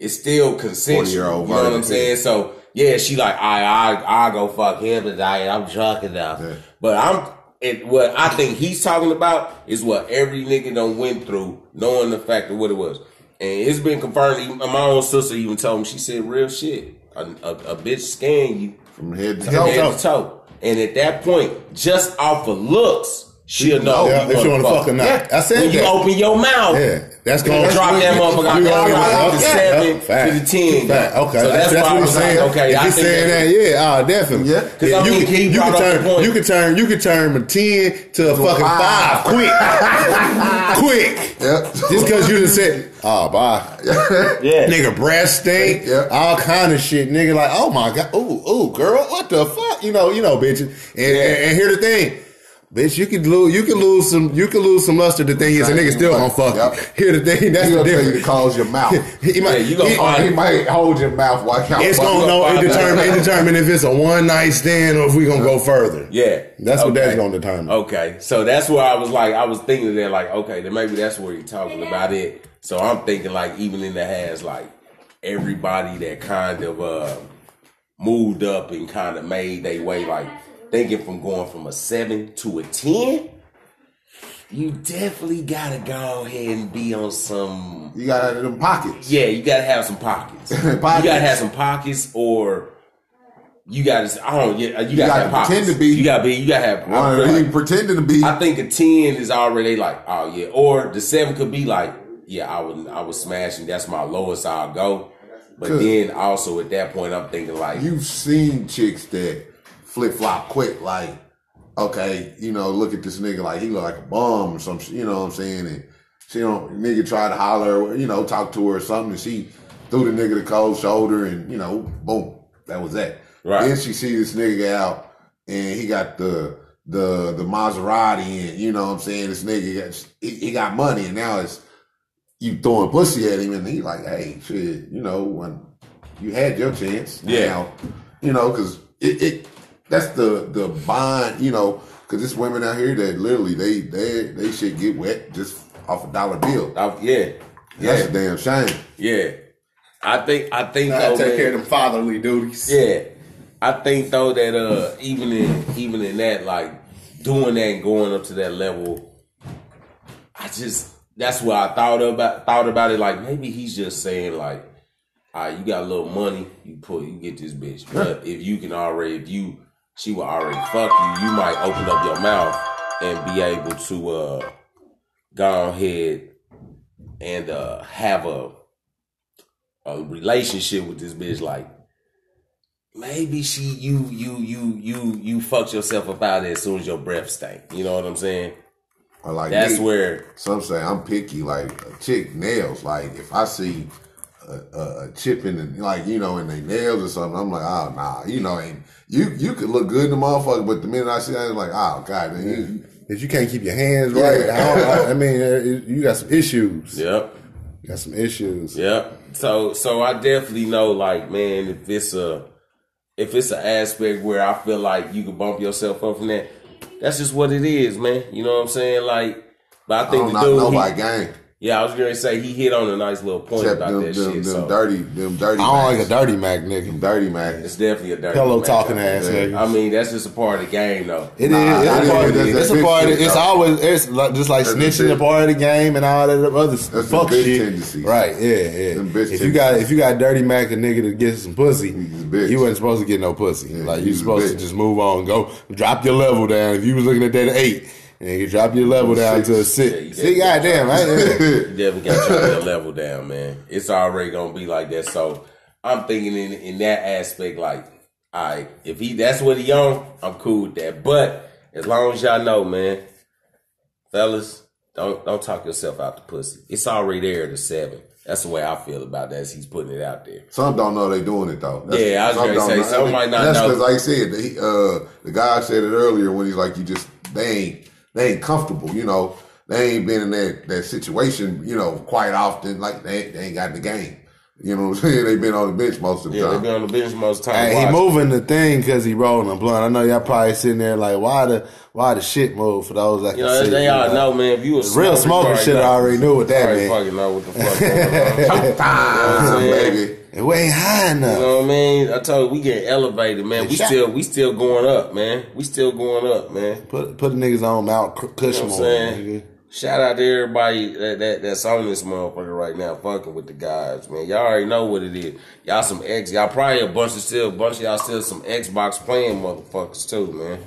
[SPEAKER 1] It's still consensual.
[SPEAKER 4] 40-year-old
[SPEAKER 1] You know what I'm saying? So yeah, she like I I I go fuck him tonight. I'm drunk enough.
[SPEAKER 4] Yeah.
[SPEAKER 1] But I'm it, what I think he's talking about is what every nigga done went through, knowing the fact of what it was. And it's been confirmed. Even, my own sister even told me, she said, real shit. A, a, a bitch scan you
[SPEAKER 4] From head to
[SPEAKER 1] from
[SPEAKER 4] toe.
[SPEAKER 1] head to toe. And at that point, just off of looks, she'll know
[SPEAKER 2] Yeah,
[SPEAKER 1] you
[SPEAKER 2] if she wanna
[SPEAKER 1] fuck
[SPEAKER 2] fuck or not.
[SPEAKER 1] Yeah.
[SPEAKER 2] I said
[SPEAKER 1] when you open your mouth,
[SPEAKER 2] Yeah, that's
[SPEAKER 1] you
[SPEAKER 2] gonna
[SPEAKER 1] drop that motherfucker.
[SPEAKER 2] You
[SPEAKER 1] I
[SPEAKER 2] gonna
[SPEAKER 1] the
[SPEAKER 2] it-
[SPEAKER 1] seven
[SPEAKER 2] yeah,
[SPEAKER 1] to the ten.
[SPEAKER 2] Fact. Okay,
[SPEAKER 1] so
[SPEAKER 2] that's,
[SPEAKER 1] that's,
[SPEAKER 2] that's
[SPEAKER 1] why
[SPEAKER 2] I'm he's
[SPEAKER 1] like,
[SPEAKER 2] saying.
[SPEAKER 1] okay,
[SPEAKER 2] if
[SPEAKER 1] I
[SPEAKER 2] he's
[SPEAKER 1] think
[SPEAKER 2] saying
[SPEAKER 1] that's-
[SPEAKER 2] that, yeah, oh, definitely.
[SPEAKER 4] Yeah.
[SPEAKER 1] 'Cause I
[SPEAKER 2] you,
[SPEAKER 1] think
[SPEAKER 2] can, you can turn, you can turn, you can turn a ten to a fucking five,
[SPEAKER 4] five.
[SPEAKER 2] quick, quick.
[SPEAKER 4] Yep.
[SPEAKER 2] Just because you just said, oh, bye.
[SPEAKER 1] Yeah.
[SPEAKER 2] Nigga, breast stink,
[SPEAKER 4] Yeah.
[SPEAKER 2] all kind of shit. Nigga, like, oh my god, ooh, ooh, girl, what the fuck? You know, you know, bitches. And, and, and here the thing, bitch, you could lose, you could lose some, you could lose some luster. The thing is, a nigga still gonna fuck
[SPEAKER 4] Yep.
[SPEAKER 2] you. Here the thing, that's
[SPEAKER 4] He
[SPEAKER 2] the
[SPEAKER 4] gonna tell you to close your mouth.
[SPEAKER 2] He might,
[SPEAKER 1] Yeah, you gonna
[SPEAKER 2] he-
[SPEAKER 1] find-
[SPEAKER 4] Or he might hold your mouth while y'all
[SPEAKER 2] it's
[SPEAKER 4] fuck.
[SPEAKER 2] gonna no, it determine, it determine if it's a one night stand or if we gonna go further.
[SPEAKER 1] Yeah.
[SPEAKER 2] That's what that's gonna determine.
[SPEAKER 1] Okay, so that's where I was like, I was thinking that, like, okay, then maybe that's where you're talking about it. So I'm thinking, like, even in the has, like, everybody that kind of uh moved up and kind of made their way, like, thinking from going from a seven to a ten, you definitely gotta go ahead and be on some.
[SPEAKER 4] You gotta them pockets.
[SPEAKER 1] Yeah, you gotta have some pockets. You gotta have some pockets, or you gotta. I don't. Yeah, you, gotta,
[SPEAKER 4] gotta
[SPEAKER 1] have pockets.
[SPEAKER 4] pretend to be-
[SPEAKER 1] You gotta be. You gotta have. I
[SPEAKER 4] One
[SPEAKER 1] feel like-
[SPEAKER 4] you pretending to be.
[SPEAKER 1] I think a ten is already like, oh yeah, or the seven could be like, yeah, I would, I was smashing. That's my lowest I'll go. But then also at that point, I'm thinking like,
[SPEAKER 4] You've seen chicks that flip flop quick, like, okay, you know, look at this nigga like he look like a bum or some you know what I'm saying? And she don't nigga try to holler, you know, talk to her or something, and she threw the nigga the cold shoulder and, you know, boom, that was that.
[SPEAKER 1] Right.
[SPEAKER 4] Then she see this nigga out and he got the the the Maserati in, you know what I'm saying? This nigga got he, he got money and now it's you throwing pussy at him and he like, hey, shit, you know, when you had your chance.
[SPEAKER 1] Yeah.
[SPEAKER 4] Now, you know, because it, it that's the the bond, you know, because it's women out here that literally they they they shit get wet just off a dollar bill.
[SPEAKER 1] I, yeah,
[SPEAKER 4] That's
[SPEAKER 1] yeah,
[SPEAKER 4] a damn shame.
[SPEAKER 1] yeah. I think, I think
[SPEAKER 2] I
[SPEAKER 1] though,
[SPEAKER 2] take
[SPEAKER 1] man,
[SPEAKER 2] care of them fatherly duties.
[SPEAKER 1] Yeah, I think though that uh, even in even in that, like doing that and going up to that level, I just that's what I thought about thought about it. Like maybe he's just saying like, "Ah, you got a little money, you put you get this bitch." But if you can already, if you she will already fuck you, you might open up your mouth and be able to uh go ahead and uh have a a relationship with this bitch like maybe she you you you you you fucked yourself up out there as soon as your breath stank. You know what I'm saying?
[SPEAKER 4] Or like
[SPEAKER 1] That's
[SPEAKER 4] me,
[SPEAKER 1] where
[SPEAKER 4] some say I'm picky. Like a chick nails. Like if I see a, a, chip in the like you know in their nails or something, I'm like, oh nah, you know, and you you could look good in the motherfucker, but the minute I see that, I'm like, oh god, man, you,
[SPEAKER 2] If you can't keep your hands right. I, I, I mean, uh, you got some issues.
[SPEAKER 1] Yep.
[SPEAKER 2] You got some issues.
[SPEAKER 1] Yep. So so I definitely know like man, if it's a if it's an aspect where I feel like you can bump yourself up from that, that's just what it is, man. You know what I'm saying? Like but I
[SPEAKER 4] I
[SPEAKER 1] think
[SPEAKER 4] don't
[SPEAKER 1] the dude he-
[SPEAKER 4] game.
[SPEAKER 1] Yeah, I was gonna say he hit on a nice little point
[SPEAKER 4] Except
[SPEAKER 1] about
[SPEAKER 4] them,
[SPEAKER 1] that
[SPEAKER 4] them,
[SPEAKER 1] shit.
[SPEAKER 4] them
[SPEAKER 1] so
[SPEAKER 4] dirty, them dirty.
[SPEAKER 2] I don't like a dirty Mac nigga.
[SPEAKER 4] Them dirty Mac.
[SPEAKER 1] it's definitely a dirty
[SPEAKER 2] Hello
[SPEAKER 1] match
[SPEAKER 2] talking ass nigga.
[SPEAKER 1] I mean, that's just a part of the game, though.
[SPEAKER 2] It is.
[SPEAKER 4] Nah,
[SPEAKER 2] it's a
[SPEAKER 4] is-
[SPEAKER 2] part of
[SPEAKER 4] that's-
[SPEAKER 2] it.
[SPEAKER 4] that's
[SPEAKER 2] It's a part of It's always it's like, just like
[SPEAKER 4] That's
[SPEAKER 2] snitching a part of the game and all that other
[SPEAKER 4] the
[SPEAKER 2] fuck
[SPEAKER 4] bitch
[SPEAKER 2] shit.
[SPEAKER 4] tendencies.
[SPEAKER 2] Right? Yeah, yeah.
[SPEAKER 4] Them bitch
[SPEAKER 2] If you got if you got dirty Mac a nigga to get some pussy,
[SPEAKER 4] a
[SPEAKER 2] you wasn't supposed to get no pussy.
[SPEAKER 4] Yeah,
[SPEAKER 2] like you
[SPEAKER 4] he's
[SPEAKER 2] supposed to just move on, go drop your level down. If you was looking at that eight. And you drop your level down to a six.
[SPEAKER 1] did.
[SPEAKER 2] See, goddamn, right? Yeah.
[SPEAKER 1] You definitely got to your level down, man. It's already gonna be like that. So I'm thinking in in that aspect, like, all right, if he that's what he on, I'm cool with that. But as long as y'all know, man, fellas, don't don't talk yourself out the pussy. It's already there at the seven. That's the way I feel about that. As he's putting it out there.
[SPEAKER 4] Some don't know they doing it though.
[SPEAKER 1] Yeah, I was gonna say,
[SPEAKER 4] know.
[SPEAKER 1] some might not
[SPEAKER 4] That's
[SPEAKER 1] know.
[SPEAKER 4] because, like I said, he, uh, the guy said it earlier when he's like, you just they ain't they ain't comfortable. You know, they ain't been in that that situation. You know, quite often. Like they, they ain't got the game. You know what I'm saying? They've been on the bench most of the
[SPEAKER 1] Yeah, they
[SPEAKER 4] time.
[SPEAKER 1] be on the bench most time.
[SPEAKER 2] Hey, he moving the thing because he rolling a blunt. I know y'all probably sitting there like, why the why the shit move for those that
[SPEAKER 1] You
[SPEAKER 2] can
[SPEAKER 1] know,
[SPEAKER 2] see.
[SPEAKER 1] they
[SPEAKER 2] you
[SPEAKER 1] all
[SPEAKER 2] know?
[SPEAKER 1] know, man. If you a
[SPEAKER 2] Real
[SPEAKER 1] smoker,
[SPEAKER 2] smoker
[SPEAKER 1] you
[SPEAKER 2] shit, I already knew what that
[SPEAKER 1] already
[SPEAKER 2] meant.
[SPEAKER 1] fucking know what the fuck going on.
[SPEAKER 4] Ah,
[SPEAKER 1] You know what I'm saying?
[SPEAKER 4] baby.
[SPEAKER 2] And we ain't high enough.
[SPEAKER 1] You know what I mean? I told you we get elevated, man. We
[SPEAKER 2] Shot.
[SPEAKER 1] still we still going up, man. We still going up, man.
[SPEAKER 2] Put put the niggas on Mount Cr-
[SPEAKER 1] You know what I'm saying?
[SPEAKER 2] nigga.
[SPEAKER 1] Shout out to everybody that, that that's on this motherfucker right now, fucking with the guys, man. Y'all already know what it is. Y'all some X. Y'all probably a bunch of still, a bunch of y'all still some Xbox playing motherfuckers too, man.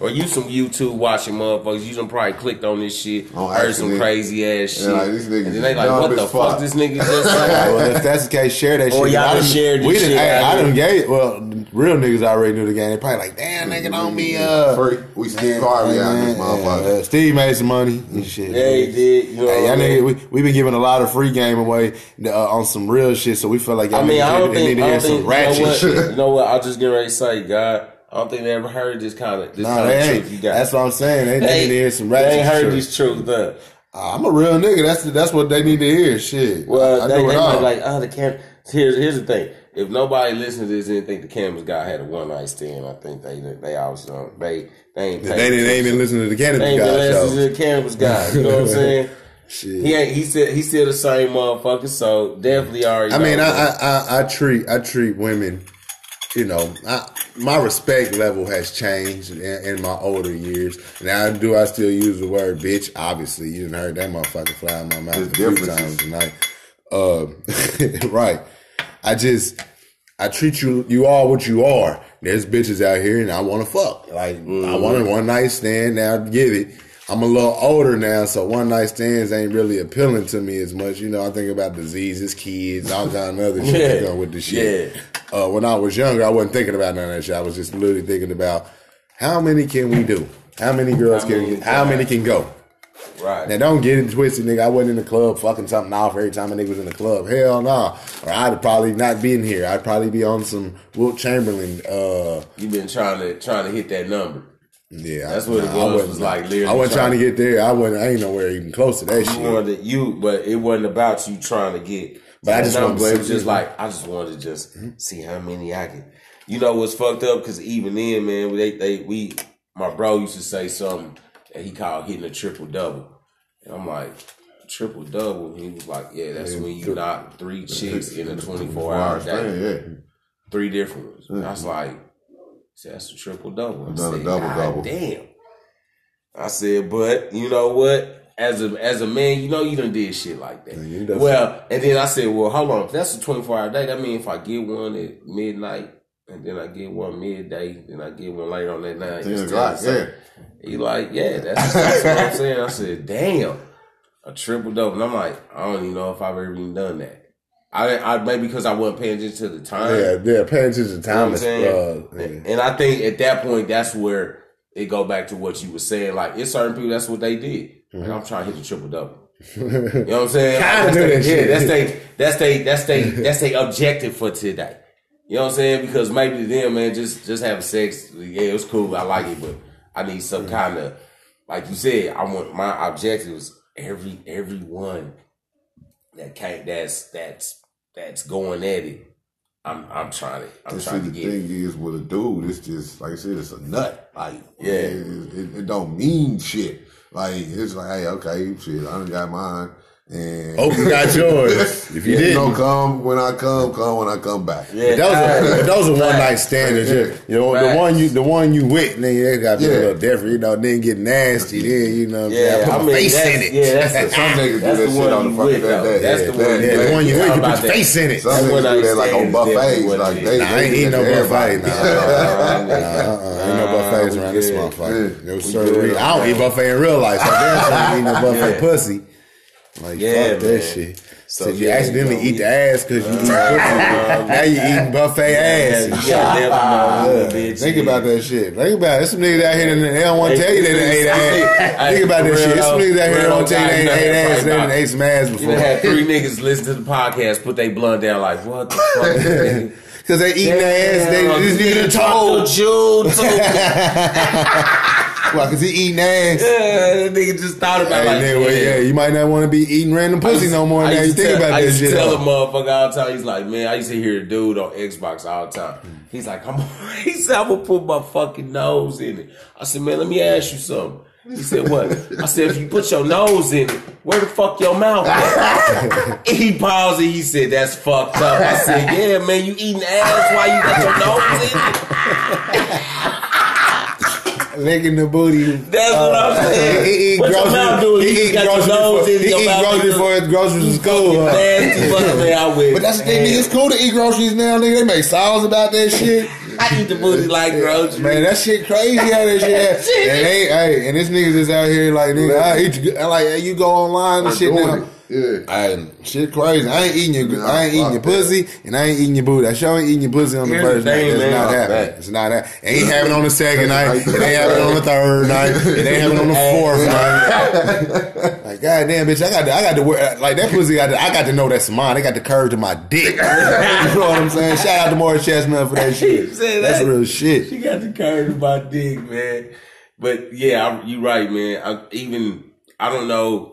[SPEAKER 1] Or you some YouTube watching motherfuckers. You done probably clicked on this shit,
[SPEAKER 4] On
[SPEAKER 1] heard some crazy ass shit,
[SPEAKER 4] Yeah, like, these niggas
[SPEAKER 1] and then they like, what the
[SPEAKER 4] fuck.
[SPEAKER 1] fuck this nigga just
[SPEAKER 2] Hey,
[SPEAKER 1] said?
[SPEAKER 2] well, if that's the case, share that
[SPEAKER 1] Or
[SPEAKER 2] shit.
[SPEAKER 1] y'all
[SPEAKER 2] I
[SPEAKER 1] done
[SPEAKER 2] done-
[SPEAKER 1] shared this
[SPEAKER 2] we done-
[SPEAKER 1] shit
[SPEAKER 2] hey,
[SPEAKER 1] out
[SPEAKER 2] I
[SPEAKER 1] here.
[SPEAKER 2] done gave. Well, real niggas already knew the game. They probably like, damn, nigga, don't be uh.
[SPEAKER 4] Free. We Steve Harvey out
[SPEAKER 2] man,
[SPEAKER 4] this motherfucker.
[SPEAKER 2] uh, Steve made some money and shit.
[SPEAKER 1] Yeah, he did. You know
[SPEAKER 2] Hey,
[SPEAKER 1] what
[SPEAKER 2] y'all
[SPEAKER 1] I
[SPEAKER 2] nigga, we we been giving a lot of free game away uh, on some real shit, so we feel like y'all
[SPEAKER 1] I mean,
[SPEAKER 2] niggas
[SPEAKER 1] I don't
[SPEAKER 2] need
[SPEAKER 1] think,
[SPEAKER 2] to hear some
[SPEAKER 1] you know
[SPEAKER 2] ratchet
[SPEAKER 1] what,
[SPEAKER 2] shit.
[SPEAKER 1] you know what, I'll just get ready to say, God, I don't think they ever heard this kind of, this
[SPEAKER 2] No,
[SPEAKER 1] kind
[SPEAKER 2] they
[SPEAKER 1] of
[SPEAKER 2] ain't.
[SPEAKER 1] truth you got.
[SPEAKER 2] That's what I'm saying. They,
[SPEAKER 1] They
[SPEAKER 2] they need to hear some
[SPEAKER 1] they
[SPEAKER 2] ratchet
[SPEAKER 1] ain't heard
[SPEAKER 2] shit.
[SPEAKER 1] this truth, though.
[SPEAKER 2] Ah, I'm a real nigga. That's that's what they need to hear. Shit.
[SPEAKER 1] Well,
[SPEAKER 2] I
[SPEAKER 1] they, they might like, oh, the cam. Here's here's the thing. If nobody listens to this and think the cannabis guy had a one night stand, I think they they obviously um, don't. They they ain't.
[SPEAKER 2] they didn't they ain't been listening to the
[SPEAKER 1] They
[SPEAKER 2] cannabis
[SPEAKER 1] ain't been
[SPEAKER 2] guy
[SPEAKER 1] listening
[SPEAKER 2] show.
[SPEAKER 1] to the cannabis guy. You know what I'm saying?
[SPEAKER 2] Shit.
[SPEAKER 1] He ain't. He said he still the same motherfucker. So definitely already.
[SPEAKER 2] I mean, I. I, I, I treat I treat women, you know, I, my respect level has changed in, in my older years. Now, do I still use the word bitch? Obviously, you didn't heard that motherfucker fly out my mouth
[SPEAKER 4] There's
[SPEAKER 2] a few times tonight. Uh, right. I just I treat you you are what you are. There's bitches out here, and I want to fuck. Like I want a one night stand. Now get it. I'm a little older now, so one night stands ain't really appealing to me as much. You know, I think about diseases, kids, all kind of other shit that
[SPEAKER 1] Yeah.
[SPEAKER 2] go with the shit. Uh, when I was younger, I wasn't thinking about none of that shit. I was just literally thinking about how many can we do? How many girls
[SPEAKER 1] How
[SPEAKER 2] can
[SPEAKER 1] many
[SPEAKER 2] how many can go?
[SPEAKER 1] right.
[SPEAKER 2] Now don't get it twisted, nigga. I wasn't in the club fucking something off every time a nigga was in the club. Hell no. Or I'd probably not be in here. I'd probably be on some Wilt Chamberlain. Uh,
[SPEAKER 1] you been trying to trying to hit that number.
[SPEAKER 2] Yeah,
[SPEAKER 1] That's what it was,
[SPEAKER 2] wasn't-
[SPEAKER 1] was like literally
[SPEAKER 2] I wasn't
[SPEAKER 1] trying-
[SPEAKER 2] trying to get there. I wasn't. I ain't nowhere even close to that
[SPEAKER 1] You
[SPEAKER 2] shit.
[SPEAKER 1] wanted you, but it wasn't about you trying to get.
[SPEAKER 2] But I just wanted to
[SPEAKER 1] It was just like I just wanted to just see how many I can. You know what's fucked up? Because even then, man, they they we my bro used to say something that he called hitting a triple double, and I'm like. Triple double. He was like, "Yeah, that's when you knock three chicks in a 24 hour day,
[SPEAKER 4] Yeah,
[SPEAKER 1] three different ones." And I was like, "See, "That's a triple double."
[SPEAKER 4] Another
[SPEAKER 1] said,
[SPEAKER 4] double
[SPEAKER 1] "God
[SPEAKER 4] double."
[SPEAKER 1] Damn. I said, but you know what? As a as a man, you know you done did shit like that.
[SPEAKER 2] done-
[SPEAKER 1] well, and then I said, well, hold on. If that's a twenty four hour day, that means if I get one at midnight, and then I get one midday, then I get one later on that night.
[SPEAKER 4] Ten o'clock, yeah.
[SPEAKER 1] He like, yeah, that's, that's what I'm saying. I said, damn, a triple double. And I'm like, I don't even know if I've ever even done that. I, I maybe because I wasn't paying attention to the time.
[SPEAKER 2] Yeah, yeah. Paying attention to
[SPEAKER 1] You know
[SPEAKER 2] time is. Uh, yeah.
[SPEAKER 1] And I think at that point, that's where it go back to what you were saying. Like, it's certain people, that's what they did. Like, I'm trying to hit the triple double. You know what I'm saying?
[SPEAKER 2] Kinda
[SPEAKER 1] That's they-
[SPEAKER 2] that
[SPEAKER 1] yeah, that's they, that's they, that's they, that's they objective for today. You know what I'm saying? Because maybe to them, man, just just having sex, yeah, it was cool, I like it, but I need some
[SPEAKER 2] Mm.
[SPEAKER 1] kind of, like you said, I want my objectives. Every everyone that can't, that's that's that's going at it. I'm I'm trying to, I'm
[SPEAKER 4] see,
[SPEAKER 1] trying
[SPEAKER 4] the
[SPEAKER 1] to get.
[SPEAKER 4] thing is with a dude, it's just like I said, it's a nut. Like,
[SPEAKER 1] Yeah.
[SPEAKER 4] it, it, it don't mean shit. Like, it's like, hey, okay, shit, I done got mine. And
[SPEAKER 2] Hope you got yours. If you
[SPEAKER 4] you
[SPEAKER 2] didn't,
[SPEAKER 4] don't come when I come, come when I come back.
[SPEAKER 1] Yeah,
[SPEAKER 2] that was a, that was a one night stand. it's
[SPEAKER 4] Yeah.
[SPEAKER 2] You know, the one you the one you with, nigga, they got to be a
[SPEAKER 4] Yeah.
[SPEAKER 2] little different. You know, then get nasty. Then you know, what I'm saying?
[SPEAKER 1] Yeah,
[SPEAKER 2] I put
[SPEAKER 1] I
[SPEAKER 2] my
[SPEAKER 1] mean,
[SPEAKER 2] face in it.
[SPEAKER 1] yeah, that's the,
[SPEAKER 4] Some niggas do that
[SPEAKER 1] the
[SPEAKER 4] shit
[SPEAKER 1] one
[SPEAKER 4] on the fucking
[SPEAKER 1] with,
[SPEAKER 4] that day.
[SPEAKER 1] That's the
[SPEAKER 4] Yeah,
[SPEAKER 1] one.
[SPEAKER 2] yeah,
[SPEAKER 1] you
[SPEAKER 2] the one you
[SPEAKER 1] with.
[SPEAKER 2] with, you put your face in it.
[SPEAKER 4] Some
[SPEAKER 1] That
[SPEAKER 4] niggas
[SPEAKER 1] one
[SPEAKER 4] do that like on
[SPEAKER 1] stand is
[SPEAKER 4] buffets. Like they,
[SPEAKER 1] is.
[SPEAKER 2] Nah, I
[SPEAKER 4] they
[SPEAKER 2] ain't
[SPEAKER 4] do
[SPEAKER 2] eating no
[SPEAKER 4] to
[SPEAKER 2] buffet.
[SPEAKER 4] everybody.
[SPEAKER 2] Nah, nah,
[SPEAKER 1] Nah,
[SPEAKER 2] uh-uh. Ain't no buffets around this
[SPEAKER 1] good.
[SPEAKER 2] motherfucker. No
[SPEAKER 1] We
[SPEAKER 2] sir.
[SPEAKER 1] good.
[SPEAKER 2] I don't eat buffet in real life. So damn sure I ain't eating no buffet pussy. Like
[SPEAKER 1] Yeah,
[SPEAKER 2] fuck that shit.
[SPEAKER 1] So,
[SPEAKER 2] So you
[SPEAKER 1] yeah,
[SPEAKER 2] accidentally
[SPEAKER 1] you
[SPEAKER 2] eat the ass because you eat pussy. now you eating buffet
[SPEAKER 1] Yeah,
[SPEAKER 2] ass.
[SPEAKER 1] you
[SPEAKER 2] and shit.
[SPEAKER 1] gotta never know
[SPEAKER 2] Yeah.
[SPEAKER 1] who
[SPEAKER 2] Think about that shit. Think about it. There's some niggas out here that they don't want to tell you they done ate ass. Think about that shit. There's some niggas out here that don't tell you they ain't ate ass. They done ate some ass before.
[SPEAKER 1] You had three niggas listen to the podcast, put their blunt down like, what the fuck?
[SPEAKER 2] Because they eating their ass. They
[SPEAKER 1] just
[SPEAKER 2] this nigga
[SPEAKER 1] talk
[SPEAKER 2] told.
[SPEAKER 1] too.
[SPEAKER 2] Why? Cause he eating ass.
[SPEAKER 1] Yeah, that nigga just thought about
[SPEAKER 2] Hey,
[SPEAKER 1] like,
[SPEAKER 2] nigga, well, yeah, you might not want to be eating random pussy no more. Now you think about
[SPEAKER 1] I used
[SPEAKER 2] shit.
[SPEAKER 1] to tell a motherfucker all the time. He's like, man, I used to hear a dude on Xbox all the time. He's like, I'm, he said, I'm gonna put my fucking nose in it. I said, man, let me ask you something. He said, what? I said, if you put your nose in it, where the fuck your mouth at? he paused and he said, that's fucked up. I said, yeah, man, you eating ass while you got your nose in it?
[SPEAKER 2] Licking the booty.
[SPEAKER 1] That's what I'm uh, saying.
[SPEAKER 2] He, he eat
[SPEAKER 1] What your
[SPEAKER 2] groceries.
[SPEAKER 1] mouth doing?
[SPEAKER 2] He
[SPEAKER 1] You
[SPEAKER 2] eat
[SPEAKER 1] got your
[SPEAKER 2] groceries
[SPEAKER 1] nose
[SPEAKER 2] for,
[SPEAKER 1] in
[SPEAKER 2] he
[SPEAKER 1] your
[SPEAKER 2] eat
[SPEAKER 1] mouth.
[SPEAKER 2] groceries for his groceries to school. huh?
[SPEAKER 1] Nasty fuck, man, I wish.
[SPEAKER 2] But that's the thing, nigga. It's cool to eat groceries now, nigga. They make songs about that shit.
[SPEAKER 1] I eat the booty like groceries.
[SPEAKER 2] Man, that shit crazy how that shit.
[SPEAKER 1] Shit.
[SPEAKER 2] and they, hey, and this niggas is out here like, nigga, I eat. You, like, you go online and shit now.
[SPEAKER 4] it. Yeah.
[SPEAKER 2] I, shit crazy. I ain't eating your,
[SPEAKER 4] Yeah,
[SPEAKER 2] I ain't eating your
[SPEAKER 4] fuck that.
[SPEAKER 2] pussy, and I ain't eating your booty. I sure ain't eating your pussy on the
[SPEAKER 1] Here's the
[SPEAKER 2] first night.
[SPEAKER 1] thing,
[SPEAKER 2] That's
[SPEAKER 1] man.
[SPEAKER 2] not happening.
[SPEAKER 1] that.
[SPEAKER 2] It's not that. It ain't happening on the second night. It ain't happening on the third night. It ain't happening on the fourth night. Like goddamn, bitch, I got to, I got to wear like that pussy. Got to, I got to know that's mine. They got the curve to my dick. you know what I'm saying? Shout out to Morris Chestnut for that shit. That's
[SPEAKER 1] that.
[SPEAKER 2] real shit.
[SPEAKER 1] She got the curve in my dick, man. But yeah, I, you right, man. I, even I don't know.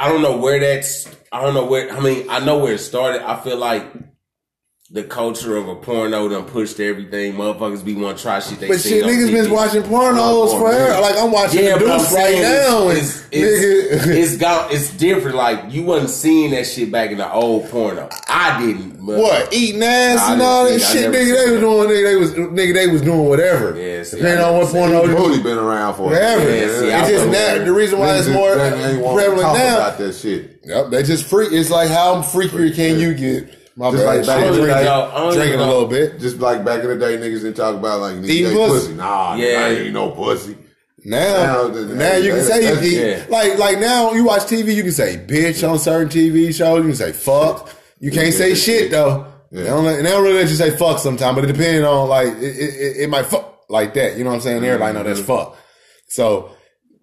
[SPEAKER 1] I don't know where that's. I don't know where. I mean, I know where it started. I feel like the culture of a porno done pushed everything. Motherfuckers be want to try shit. They
[SPEAKER 2] But shit, niggas been watching pornos forever. Like I'm watching
[SPEAKER 1] Yeah,
[SPEAKER 2] the
[SPEAKER 1] but I'm
[SPEAKER 2] Deuce right now, and
[SPEAKER 1] it's, it's, it's got it's different. Like you wasn't seeing that shit back in the old porno. I didn't.
[SPEAKER 2] What eating ass and all that
[SPEAKER 1] didn't see it. I
[SPEAKER 2] shit, nigga? They was doing, nigga. They was, nigga. They was doing whatever.
[SPEAKER 1] Yeah, see,
[SPEAKER 2] depending
[SPEAKER 1] I
[SPEAKER 2] on what
[SPEAKER 1] never
[SPEAKER 2] porno. you-
[SPEAKER 4] Booty been around for
[SPEAKER 2] Forever.
[SPEAKER 1] Yeah, see, I
[SPEAKER 2] it's just now. The reason why it's more
[SPEAKER 4] just
[SPEAKER 2] prevalent now.
[SPEAKER 4] about that shit.
[SPEAKER 2] Yep, they just freak. It's like how freakier can you get? My
[SPEAKER 4] Just
[SPEAKER 2] bad.
[SPEAKER 4] like back in the day.
[SPEAKER 2] Drinking a little bit.
[SPEAKER 4] Just like back in the day, niggas didn't talk about like niggas
[SPEAKER 2] Eating pussy.
[SPEAKER 4] pussy. Nah,
[SPEAKER 1] Yeah.
[SPEAKER 4] I ain't no pussy.
[SPEAKER 2] Now,
[SPEAKER 4] Now,
[SPEAKER 2] now, you can say you eat
[SPEAKER 1] yeah.
[SPEAKER 2] like like now you watch TV. You can say bitch on certain TV shows. You can say fuck. You can't say shit though.
[SPEAKER 4] Yeah.
[SPEAKER 2] They, don't, let- they don't really let you say fuck sometimes, but it depends on like it, it, it, it might fuck like that. You know what I'm saying? Everybody know that's mm-hmm. fuck. So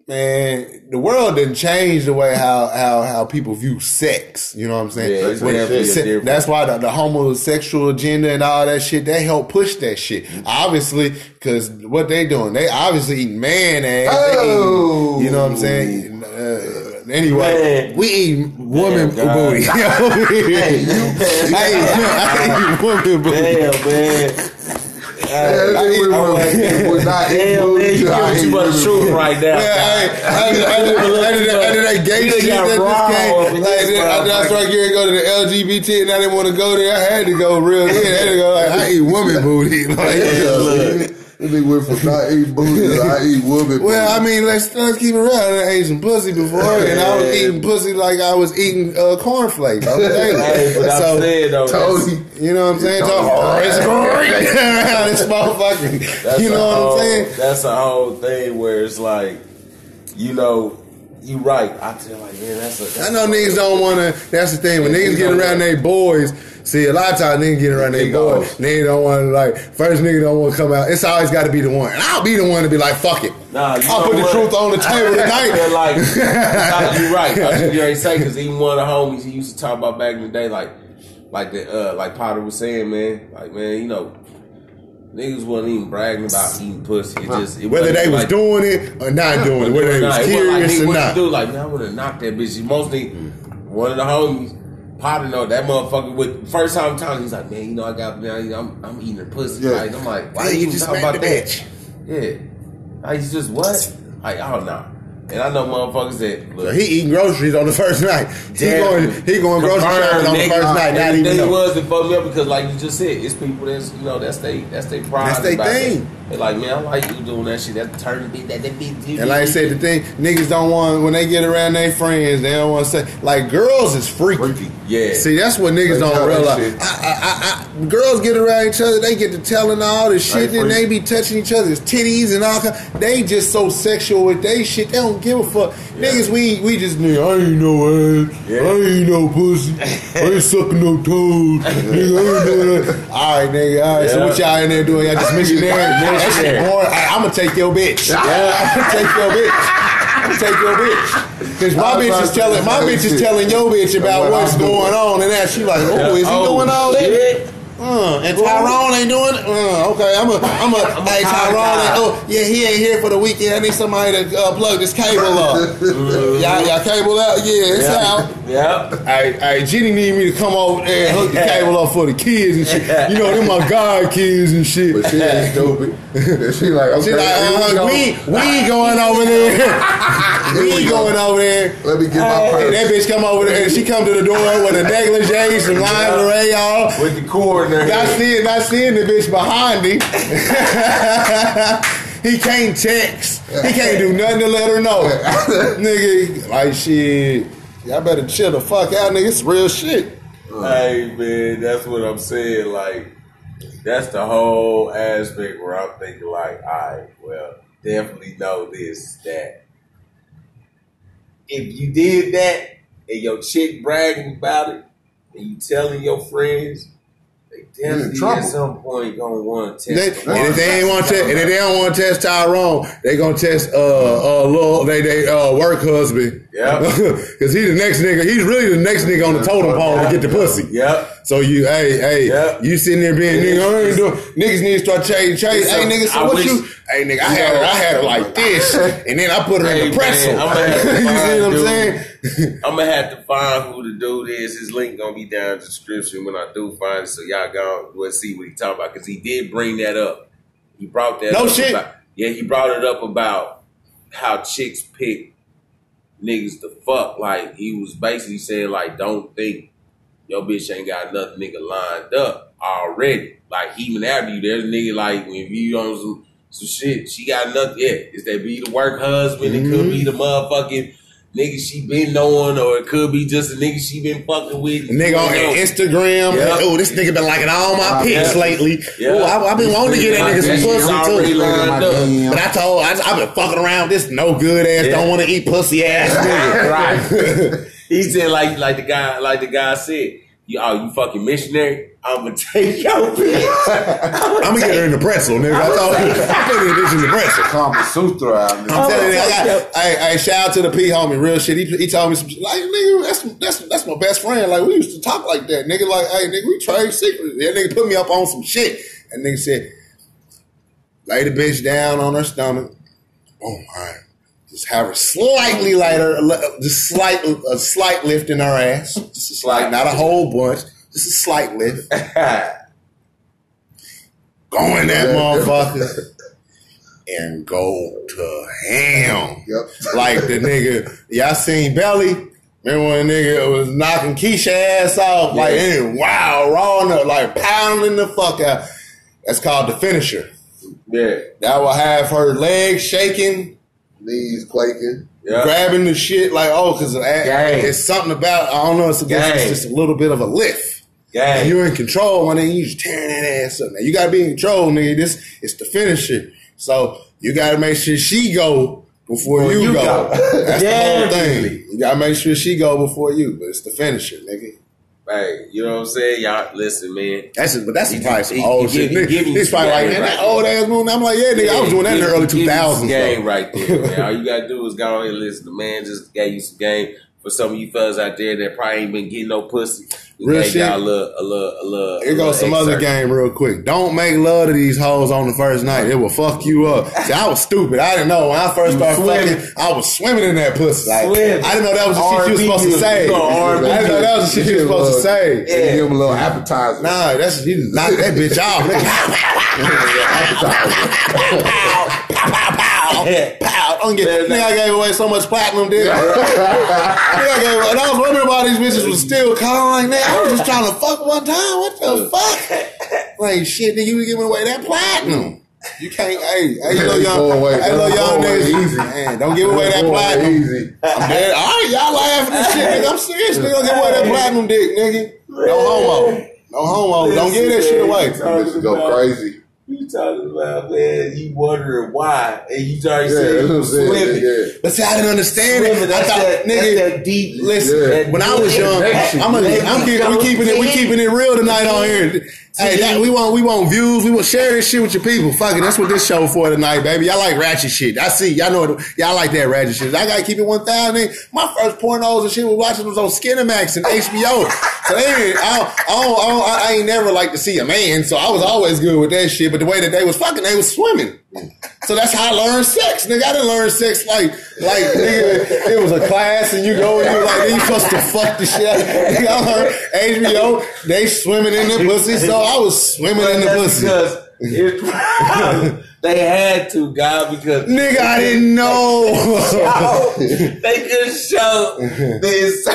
[SPEAKER 2] man, the world didn't change the way how how how people view sex. You know what I'm saying?
[SPEAKER 1] Yeah,
[SPEAKER 2] se- that's why the, the homosexual agenda and all that shit they help push that shit. Obviously, because what they doing, they obviously eating man ass.
[SPEAKER 4] Oh.
[SPEAKER 2] eating- you know what I'm saying? Uh, anyway,
[SPEAKER 1] Man.
[SPEAKER 2] we eat woman
[SPEAKER 1] Damn,
[SPEAKER 2] booty. hey,
[SPEAKER 1] you
[SPEAKER 2] I eat woman booty.
[SPEAKER 1] Damn, man.
[SPEAKER 4] Yeah,
[SPEAKER 2] I
[SPEAKER 4] was not
[SPEAKER 1] Damn, man, you
[SPEAKER 4] I
[SPEAKER 1] giving too much truth right now.
[SPEAKER 2] Yeah, hey, under, under, under, under, under that gay shit that just came, like,
[SPEAKER 1] this
[SPEAKER 2] then after I started getting go to the LGBT and I didn't want to go there, I had to go real. I had to go like, I eat woman booty. Like.
[SPEAKER 4] This nigga went from not eating booty to I eat woman.
[SPEAKER 2] well, I mean, let's let's keep it real. I ate some pussy before, and I was eating pussy like I was eating uh, cornflakes. on the.
[SPEAKER 1] Hey, but I'm
[SPEAKER 2] so,
[SPEAKER 1] saying though,
[SPEAKER 4] told
[SPEAKER 1] that's-
[SPEAKER 4] you.
[SPEAKER 2] you know what I'm saying?
[SPEAKER 4] Totally.
[SPEAKER 2] Oh, it's great around this motherfucker.
[SPEAKER 1] That's
[SPEAKER 2] You know what
[SPEAKER 1] whole,
[SPEAKER 2] I'm saying?
[SPEAKER 1] That's a whole thing where it's like, you know, you right. I tell like, man, that's a. That's
[SPEAKER 2] I know niggas don't want to. That's the thing. When niggas
[SPEAKER 1] niggas
[SPEAKER 2] get around
[SPEAKER 1] wanna-
[SPEAKER 2] their boys, see a lot of times niggas get around their boys. Niggas don't want to like first nigga don't want to come out. It's always got to be the one. And I'll be the one to be like, fuck it.
[SPEAKER 1] Nah, you
[SPEAKER 2] I'll put the
[SPEAKER 1] what?
[SPEAKER 2] truth on the table
[SPEAKER 1] I
[SPEAKER 2] tonight.
[SPEAKER 1] like you're right. I you ain't say because even one of the homies he used to talk about back in the day, like, like the uh, like Potter was saying, man, like man, you know, niggas wasn't even bragging about eating pussy. It just it
[SPEAKER 2] Whether they was
[SPEAKER 1] like,
[SPEAKER 2] doing it or not doing it, whether they was
[SPEAKER 1] it wasn't like,
[SPEAKER 2] or
[SPEAKER 1] what
[SPEAKER 2] not.
[SPEAKER 1] You do like, man, I would have knocked that bitch. Mostly, one of the homies. Potter know that motherfucker with first time talking, he's like, man, you know, I got, man, you know, I'm, I'm eating her pussy.
[SPEAKER 4] Yeah.
[SPEAKER 1] Like, I'm like, why
[SPEAKER 2] Why
[SPEAKER 1] you
[SPEAKER 2] just
[SPEAKER 1] talk
[SPEAKER 2] smack
[SPEAKER 1] about that?
[SPEAKER 2] bitch?
[SPEAKER 1] Yeah. Like, he's just what? Like, I don't know. And I know motherfuckers that look,
[SPEAKER 2] So he eating groceries on the first night. He going, he going grocery shopping on the first night. Not even
[SPEAKER 1] the
[SPEAKER 2] know.
[SPEAKER 1] was it fucked me up because, like you just said, it's people that's you know that's they that's they pride.
[SPEAKER 2] That's they thing.
[SPEAKER 1] that. They like, man, I like you doing that shit. That turn big, that that big.
[SPEAKER 2] And like I said, the thing niggas don't want when they get around their friends, they don't want to say like girls is freaky.
[SPEAKER 4] Freaky.
[SPEAKER 1] yeah,
[SPEAKER 2] See, that's what niggas
[SPEAKER 4] They
[SPEAKER 2] don't realize. I, I, I, girls get around each other, they get to telling all this shit,
[SPEAKER 4] They
[SPEAKER 2] and they be touching each other's titties and all. They just so sexual with they shit. They don't give a fuck. Niggas, we we just nigga. I ain't no ass.
[SPEAKER 1] Yeah.
[SPEAKER 2] I ain't no pussy. I ain't sucking no toes. nigga, I ain't doing that. All right, nigga. All right. So what y'all in there doing? Y'all just missionary? that shit
[SPEAKER 1] Missionary.
[SPEAKER 2] boring. I, I'm gonna take your bitch. I'm gonna take your bitch. I'm gonna take your bitch. Cause my bitch is telling my bitch is telling your bitch about what's going on, and that she like, oh, is he
[SPEAKER 1] Oh,
[SPEAKER 2] doing all that? Uh, and Tyrone ain't doing it. Uh, okay, I'm a, I'm a. hey,
[SPEAKER 1] hard
[SPEAKER 2] Tyrone. Ain't, oh, yeah, he ain't here for the weekend. I need somebody to uh, plug this cable up. y'all, y'all cable out? Yeah, it's out.
[SPEAKER 1] Yep.
[SPEAKER 2] Hey, hey, Jenny need me to come over there and hook the cable up for the kids and shit. You know, them my god kids and shit.
[SPEAKER 4] But she ain't stupid. She like, okay,
[SPEAKER 2] She like, uh, we, we ain't going over there. we
[SPEAKER 4] we
[SPEAKER 2] ain't
[SPEAKER 4] go.
[SPEAKER 2] going over there.
[SPEAKER 4] Let me get my purse.
[SPEAKER 2] that bitch come over there and she come to the door with a negligee, some lingerie y'all.
[SPEAKER 1] With the cord in her
[SPEAKER 2] Not seeing, not seeing the bitch behind me. he can't text. He can't do nothing to let her know. nigga, like shit. Y'all better chill the fuck out, nigga. It's real shit.
[SPEAKER 1] Hey man, that's what I'm saying. Like, that's the whole aspect where I'm thinking, like, all right, well, definitely know this that if you did that and your chick bragging about it and you telling your friends, definitely
[SPEAKER 4] trouble.
[SPEAKER 1] at some point gonna want to
[SPEAKER 2] They,
[SPEAKER 1] test.
[SPEAKER 2] and if they ain't want to, and if they don't want to test Tyrone, they gonna test uh uh little they they uh work husband.
[SPEAKER 1] Yeah.
[SPEAKER 2] Cause he the next nigga. He's really the next nigga on the totem pole to get the pussy.
[SPEAKER 1] Yep.
[SPEAKER 2] So you, hey, hey,
[SPEAKER 1] Yep.
[SPEAKER 2] you sitting there being nigga, I ain't doing, niggas need to start changing, change.
[SPEAKER 1] So,
[SPEAKER 2] Hey, nigga, so
[SPEAKER 1] I
[SPEAKER 2] what
[SPEAKER 1] wish-
[SPEAKER 2] you? Hey, nigga, I had her, I had her like this, and then I put her in the pretzel.
[SPEAKER 1] man, I'ma have to
[SPEAKER 2] you see what I'm saying?
[SPEAKER 1] I'm gonna have to find who to do this. His link gonna be down in the description when I do find it, so y'all go we'll see what he talking about because he did bring that up. He brought that
[SPEAKER 2] No
[SPEAKER 1] up
[SPEAKER 2] shit.
[SPEAKER 1] About, yeah, he brought it up about how chicks pick niggas to fuck. Like he was basically saying, like, don't think your bitch ain't got nothing nigga lined up already. Like even after you, there's a nigga like if you on some some shit, she got nothing. Yeah, is that be the work husband? It could be the mm-hmm. motherfucking nigga she been knowing, or it could be just a nigga she been fucking with.
[SPEAKER 2] Nigga on
[SPEAKER 1] You know?
[SPEAKER 2] Instagram.
[SPEAKER 1] Yeah.
[SPEAKER 2] Oh, this nigga been liking all my pics
[SPEAKER 1] Yeah.
[SPEAKER 2] lately.
[SPEAKER 1] Yeah.
[SPEAKER 2] Oh, I, I've been wanting to get that nigga some pussy too. But I told, I, I've been fucking around this no good ass,
[SPEAKER 1] Yeah.
[SPEAKER 2] don't want to eat pussy ass nigga.
[SPEAKER 1] right. he said like like the guy like the guy said, you oh you fucking missionary, I'm gonna take your bitch.
[SPEAKER 2] I'm gonna get her in the pretzel, nigga. I told you, I'm putting this in the pretzel.
[SPEAKER 4] Kama Sutra out
[SPEAKER 2] I'm telling you, I got. Hey, hey, shout out to the P homie, real shit. He, he told me some shit. like, nigga, that's that's that's my best friend. Like we used to talk like that, nigga. Like, hey, nigga, we trade secrets. That nigga put me up on some shit, and nigga said, lay the bitch down on her stomach. Oh my. Just have a slightly lighter, just slight, a slight lift in her ass, just a slight, not a whole bunch, just a slight lift. Go in that motherfucker and go to ham.
[SPEAKER 4] Yep.
[SPEAKER 2] Like the nigga, y'all seen Belly? Remember when the nigga was knocking Keisha ass off? Like, and wow, raw up, like pounding the fuck out. That's called the finisher.
[SPEAKER 1] yeah,
[SPEAKER 2] That will have her legs shaking,
[SPEAKER 4] Knees quaking.
[SPEAKER 1] yeah.
[SPEAKER 2] grabbing the shit like, oh, because it's something about, I don't know, it's,
[SPEAKER 1] Gang.
[SPEAKER 2] it's just a little bit of a lift.
[SPEAKER 1] Gang.
[SPEAKER 2] And you're in control, and then you just tearing that ass up. Now you gotta be in control, nigga. This is the finisher. So you gotta make sure she go before
[SPEAKER 1] Before
[SPEAKER 2] you,
[SPEAKER 1] you
[SPEAKER 2] go.
[SPEAKER 1] go.
[SPEAKER 2] That's the whole thing. You gotta make sure she go before you, but it's the finisher, nigga.
[SPEAKER 1] Hey, you know what I'm saying? Y'all listen, man.
[SPEAKER 2] That's but that's
[SPEAKER 1] He-
[SPEAKER 2] probably some
[SPEAKER 1] he-
[SPEAKER 2] old
[SPEAKER 1] he
[SPEAKER 2] shit.
[SPEAKER 1] give- give
[SPEAKER 2] He's probably like, man, that old ass movie. I'm like, yeah, nigga, I was doing that in the early
[SPEAKER 1] give you some
[SPEAKER 2] 2000s.
[SPEAKER 1] Game right there, man. All you gotta do is go ahead and listen. The man just gave you some game for some of you fellas out there that probably ain't been getting no pussy. We
[SPEAKER 2] Real
[SPEAKER 1] gave
[SPEAKER 2] shit.
[SPEAKER 1] y'all a little, a little, a little.
[SPEAKER 2] Here goes some
[SPEAKER 1] little
[SPEAKER 2] other game real quick. Don't make love to these hoes on the first night. It will fuck you up. See, I was stupid. I didn't know when I first
[SPEAKER 1] You
[SPEAKER 2] started
[SPEAKER 1] swimming.
[SPEAKER 2] fucking. I was swimming in that pussy. Like,
[SPEAKER 1] Swimming.
[SPEAKER 2] I didn't know that was the shit you was supposed to say.
[SPEAKER 1] You know,
[SPEAKER 2] I didn't know that was the shit you was supposed to say.
[SPEAKER 1] Yeah.
[SPEAKER 4] Give him a little appetizer.
[SPEAKER 2] Nah, that's you just knock that bitch off. Nigga. pow, pow, pow, pow. Don't get, nigga, I gave away so much platinum, dude. nigga, I gave and I was wondering why these bitches was still calling like that. I was just trying to fuck one time. What the fuck? Like shit, nigga, you was giving away that platinum. You can't, hey, hey, you little young,
[SPEAKER 4] Go away.
[SPEAKER 2] hey, little
[SPEAKER 4] Go
[SPEAKER 2] young
[SPEAKER 4] away
[SPEAKER 2] niggas,
[SPEAKER 4] easy.
[SPEAKER 2] man, don't give away that platinum.
[SPEAKER 4] Easy.
[SPEAKER 2] I'm dead. All right, y'all laughing and shit, nigga. I'm serious, nigga. Don't give away that platinum dick, nigga. No homo. No homo. Don't give that shit away.
[SPEAKER 4] Bitches go crazy.
[SPEAKER 1] You talking about man? You wondering why? And you already
[SPEAKER 4] Yeah,
[SPEAKER 1] said
[SPEAKER 4] that's
[SPEAKER 1] you
[SPEAKER 4] what I'm
[SPEAKER 1] was
[SPEAKER 4] saying.
[SPEAKER 1] swimming.
[SPEAKER 4] Yeah.
[SPEAKER 2] But see, I didn't understand
[SPEAKER 1] Swimming,
[SPEAKER 2] it. I
[SPEAKER 1] that's
[SPEAKER 2] thought,
[SPEAKER 1] that,
[SPEAKER 2] nigga,
[SPEAKER 1] that's that deep.
[SPEAKER 2] listen.
[SPEAKER 4] Yeah.
[SPEAKER 2] When I was young,
[SPEAKER 4] Connection.
[SPEAKER 2] I'm, gonna, I'm keep, we keeping it, we keeping it real tonight on here. Hey, that, we want, we want views. We want share this shit with your people. Fuck it, that's what this show for tonight, baby. Y'all like ratchet shit. I see, y'all know, it, y'all like that ratchet shit. I gotta keep it one thousand. My first pornos and shit was watching was on Skinemax and HBO. So they I, I, don't, I, don't, I ain't never like to see a man, so I was always good with that shit. But the way that they was fucking, they was swimming. So that's how I learned sex, nigga. I didn't learn sex like, like, nigga, it was a class and you go and you like, then you supposed to fuck the shit out. Nigga, I learned HBO, they swimming in the pussy, so I was swimming in the pussy.
[SPEAKER 1] because it, they had to, God, because
[SPEAKER 2] Nigga, I didn't know.
[SPEAKER 1] They could show this.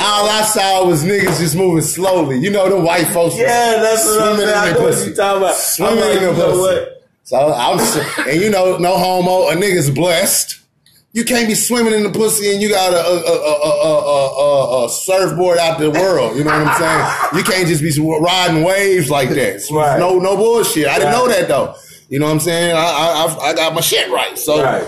[SPEAKER 2] All I saw was niggas just moving slowly. You know, the white folks.
[SPEAKER 1] yeah, that's what I'm saying. I know
[SPEAKER 2] the
[SPEAKER 1] what you talking about.
[SPEAKER 2] Swimming
[SPEAKER 1] I'm like,
[SPEAKER 2] in the pussy.
[SPEAKER 1] what?
[SPEAKER 2] So I'm, and you know, no homo, a nigga's blessed. You can't be swimming in the pussy and you got a, a, a, a, a, surfboard out the world. You know what I'm saying? You can't just be riding waves like that.
[SPEAKER 1] Right.
[SPEAKER 2] No, no bullshit. I didn't know that though. You know what I'm saying? I, I, I- I got my shit right. So,
[SPEAKER 1] Right.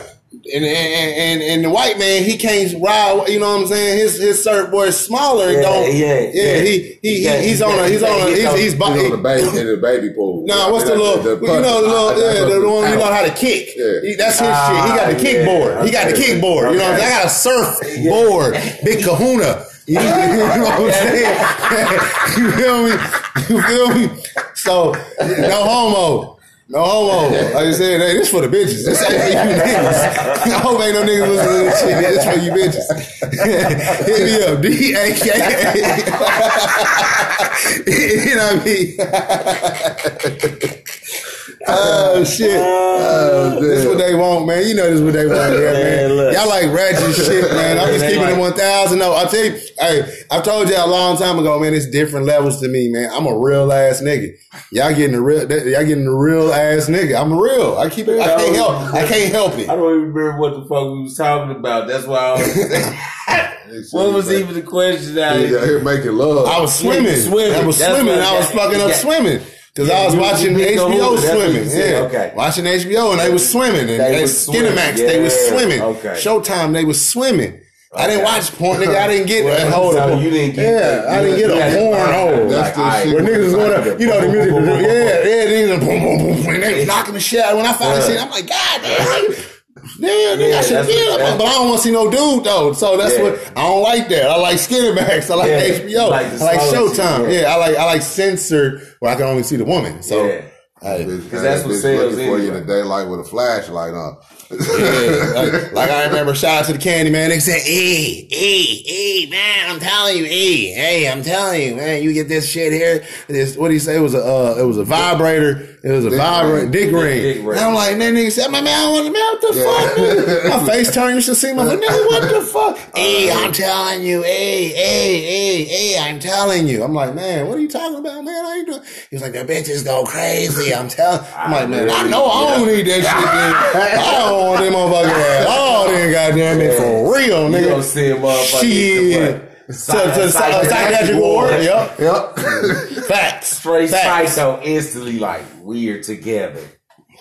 [SPEAKER 2] And, and, and, and the white man, he can't ride. You know what I'm saying? His his surfboard is smaller.
[SPEAKER 1] Yeah,
[SPEAKER 2] don't,
[SPEAKER 1] yeah,
[SPEAKER 2] yeah.
[SPEAKER 1] yeah.
[SPEAKER 2] He he,
[SPEAKER 1] He
[SPEAKER 2] he he's on a he's on a
[SPEAKER 1] can't-
[SPEAKER 2] he's
[SPEAKER 1] he
[SPEAKER 2] he's,
[SPEAKER 4] He's on the baby in the baby pool.
[SPEAKER 2] Nah, what's the little? you know the little yeah, the one you know how to kick.
[SPEAKER 4] Yeah.
[SPEAKER 2] He, that's his
[SPEAKER 1] Ah,
[SPEAKER 2] shit. He got the
[SPEAKER 1] yeah.
[SPEAKER 2] kickboard. He got the
[SPEAKER 1] Okay.
[SPEAKER 2] kickboard. You know what I'm saying? I got a surfboard, big Kahuna. You you know what I'm saying? you feel me? You feel me? So no homo. No homo. Like I said, hey, this for the bitches. This ain't for you niggas. I hope ain't no niggas listening to this shit. This for you bitches. Hit me up. D A K. You know what I mean? Oh shit!
[SPEAKER 4] Oh, oh
[SPEAKER 2] This what they want, man. You know this is what they want, here, man.
[SPEAKER 1] Man.
[SPEAKER 2] Y'all like ratchet shit, man. I'm just keeping
[SPEAKER 1] like-
[SPEAKER 2] it one thousand. No, I'll tell you. Hey, I've told y'all a long time ago, man. It's different levels to me, man. I'm a real ass nigga. Y'all getting the real. Y'all getting the real ass nigga. I'm real. I keep it. I can't help. I can't help it.
[SPEAKER 1] I don't even remember what the fuck we was talking about. That's why I was. what was even the question? I,
[SPEAKER 4] He's out here making love.
[SPEAKER 2] I was
[SPEAKER 1] Yeah,
[SPEAKER 2] swimming.
[SPEAKER 1] swimming.
[SPEAKER 2] I was
[SPEAKER 1] That's
[SPEAKER 2] swimming. I was fucking up
[SPEAKER 1] yeah.
[SPEAKER 2] swimming. Cause
[SPEAKER 1] Yeah,
[SPEAKER 2] I was
[SPEAKER 1] you-
[SPEAKER 2] watching
[SPEAKER 1] you
[SPEAKER 2] HBO. Swimming. Yeah,
[SPEAKER 1] Okay.
[SPEAKER 2] watching HBO and they was swimming. And
[SPEAKER 1] They
[SPEAKER 2] they,
[SPEAKER 1] was swimming.
[SPEAKER 2] They was swimming.
[SPEAKER 1] Okay.
[SPEAKER 2] Showtime, they was swimming. I didn't watch porn, nigga. I didn't get
[SPEAKER 1] Well,
[SPEAKER 2] hold
[SPEAKER 1] so
[SPEAKER 2] up.
[SPEAKER 1] you didn't get
[SPEAKER 2] yeah. I didn't get a
[SPEAKER 1] had to
[SPEAKER 2] horn
[SPEAKER 1] find
[SPEAKER 2] hole.
[SPEAKER 1] out.
[SPEAKER 4] That's the shit.
[SPEAKER 2] Where niggas going up, you know the music, yeah, yeah, niggas boom, boom, boom, boom, and they was knocking the shit out. When I finally
[SPEAKER 1] Yeah.
[SPEAKER 2] seen, it, I'm like, God damn, damn, nigga,
[SPEAKER 1] Yeah,
[SPEAKER 2] I should
[SPEAKER 1] that's-
[SPEAKER 2] feel it, but I don't want to see no dude though. So that's
[SPEAKER 1] Yeah.
[SPEAKER 2] what I don't like. That I like Skinemax, I like
[SPEAKER 1] Yeah.
[SPEAKER 2] HBO,
[SPEAKER 1] Like
[SPEAKER 2] I like Showtime.
[SPEAKER 1] yeah.
[SPEAKER 2] Yeah, I like I like censored where I can only see the woman. So.
[SPEAKER 1] Yeah.
[SPEAKER 4] Because
[SPEAKER 1] that's what
[SPEAKER 4] bitch
[SPEAKER 1] sells
[SPEAKER 4] looking for you in the daylight with a flashlight on.
[SPEAKER 2] Yeah, like, like I remember shout out to the candy man. They said, hey, hey, hey, man, I'm telling you, hey, hey, I'm telling you, man, you get this shit here. This, what do you say? It was a, uh, it was a vibrator. It was a
[SPEAKER 4] Dick
[SPEAKER 2] vibrator,
[SPEAKER 4] ring.
[SPEAKER 2] dick ring.
[SPEAKER 1] Dick ring.
[SPEAKER 2] I'm like, that nigga said, my man, I want to, man, what the fuck? man? My face turned, you should see my, nigga, what the fuck? Hey, I'm telling you, hey, hey, hey, hey, I'm telling you. I'm like, man, what are you talking about, man? How you doing? He was like, the bitches go crazy. I'm telling, I'm like, man, I know I don't need that shit, man. I don't want them motherfuckers all, then, goddamn it, for real,
[SPEAKER 1] You
[SPEAKER 2] nigga.
[SPEAKER 1] gonna see a motherfucker.
[SPEAKER 2] Shit. To, to, psychiatric ward. Yep.
[SPEAKER 4] Yep.
[SPEAKER 2] Facts.
[SPEAKER 1] Straight
[SPEAKER 2] Facts.
[SPEAKER 1] psycho instantly like we're together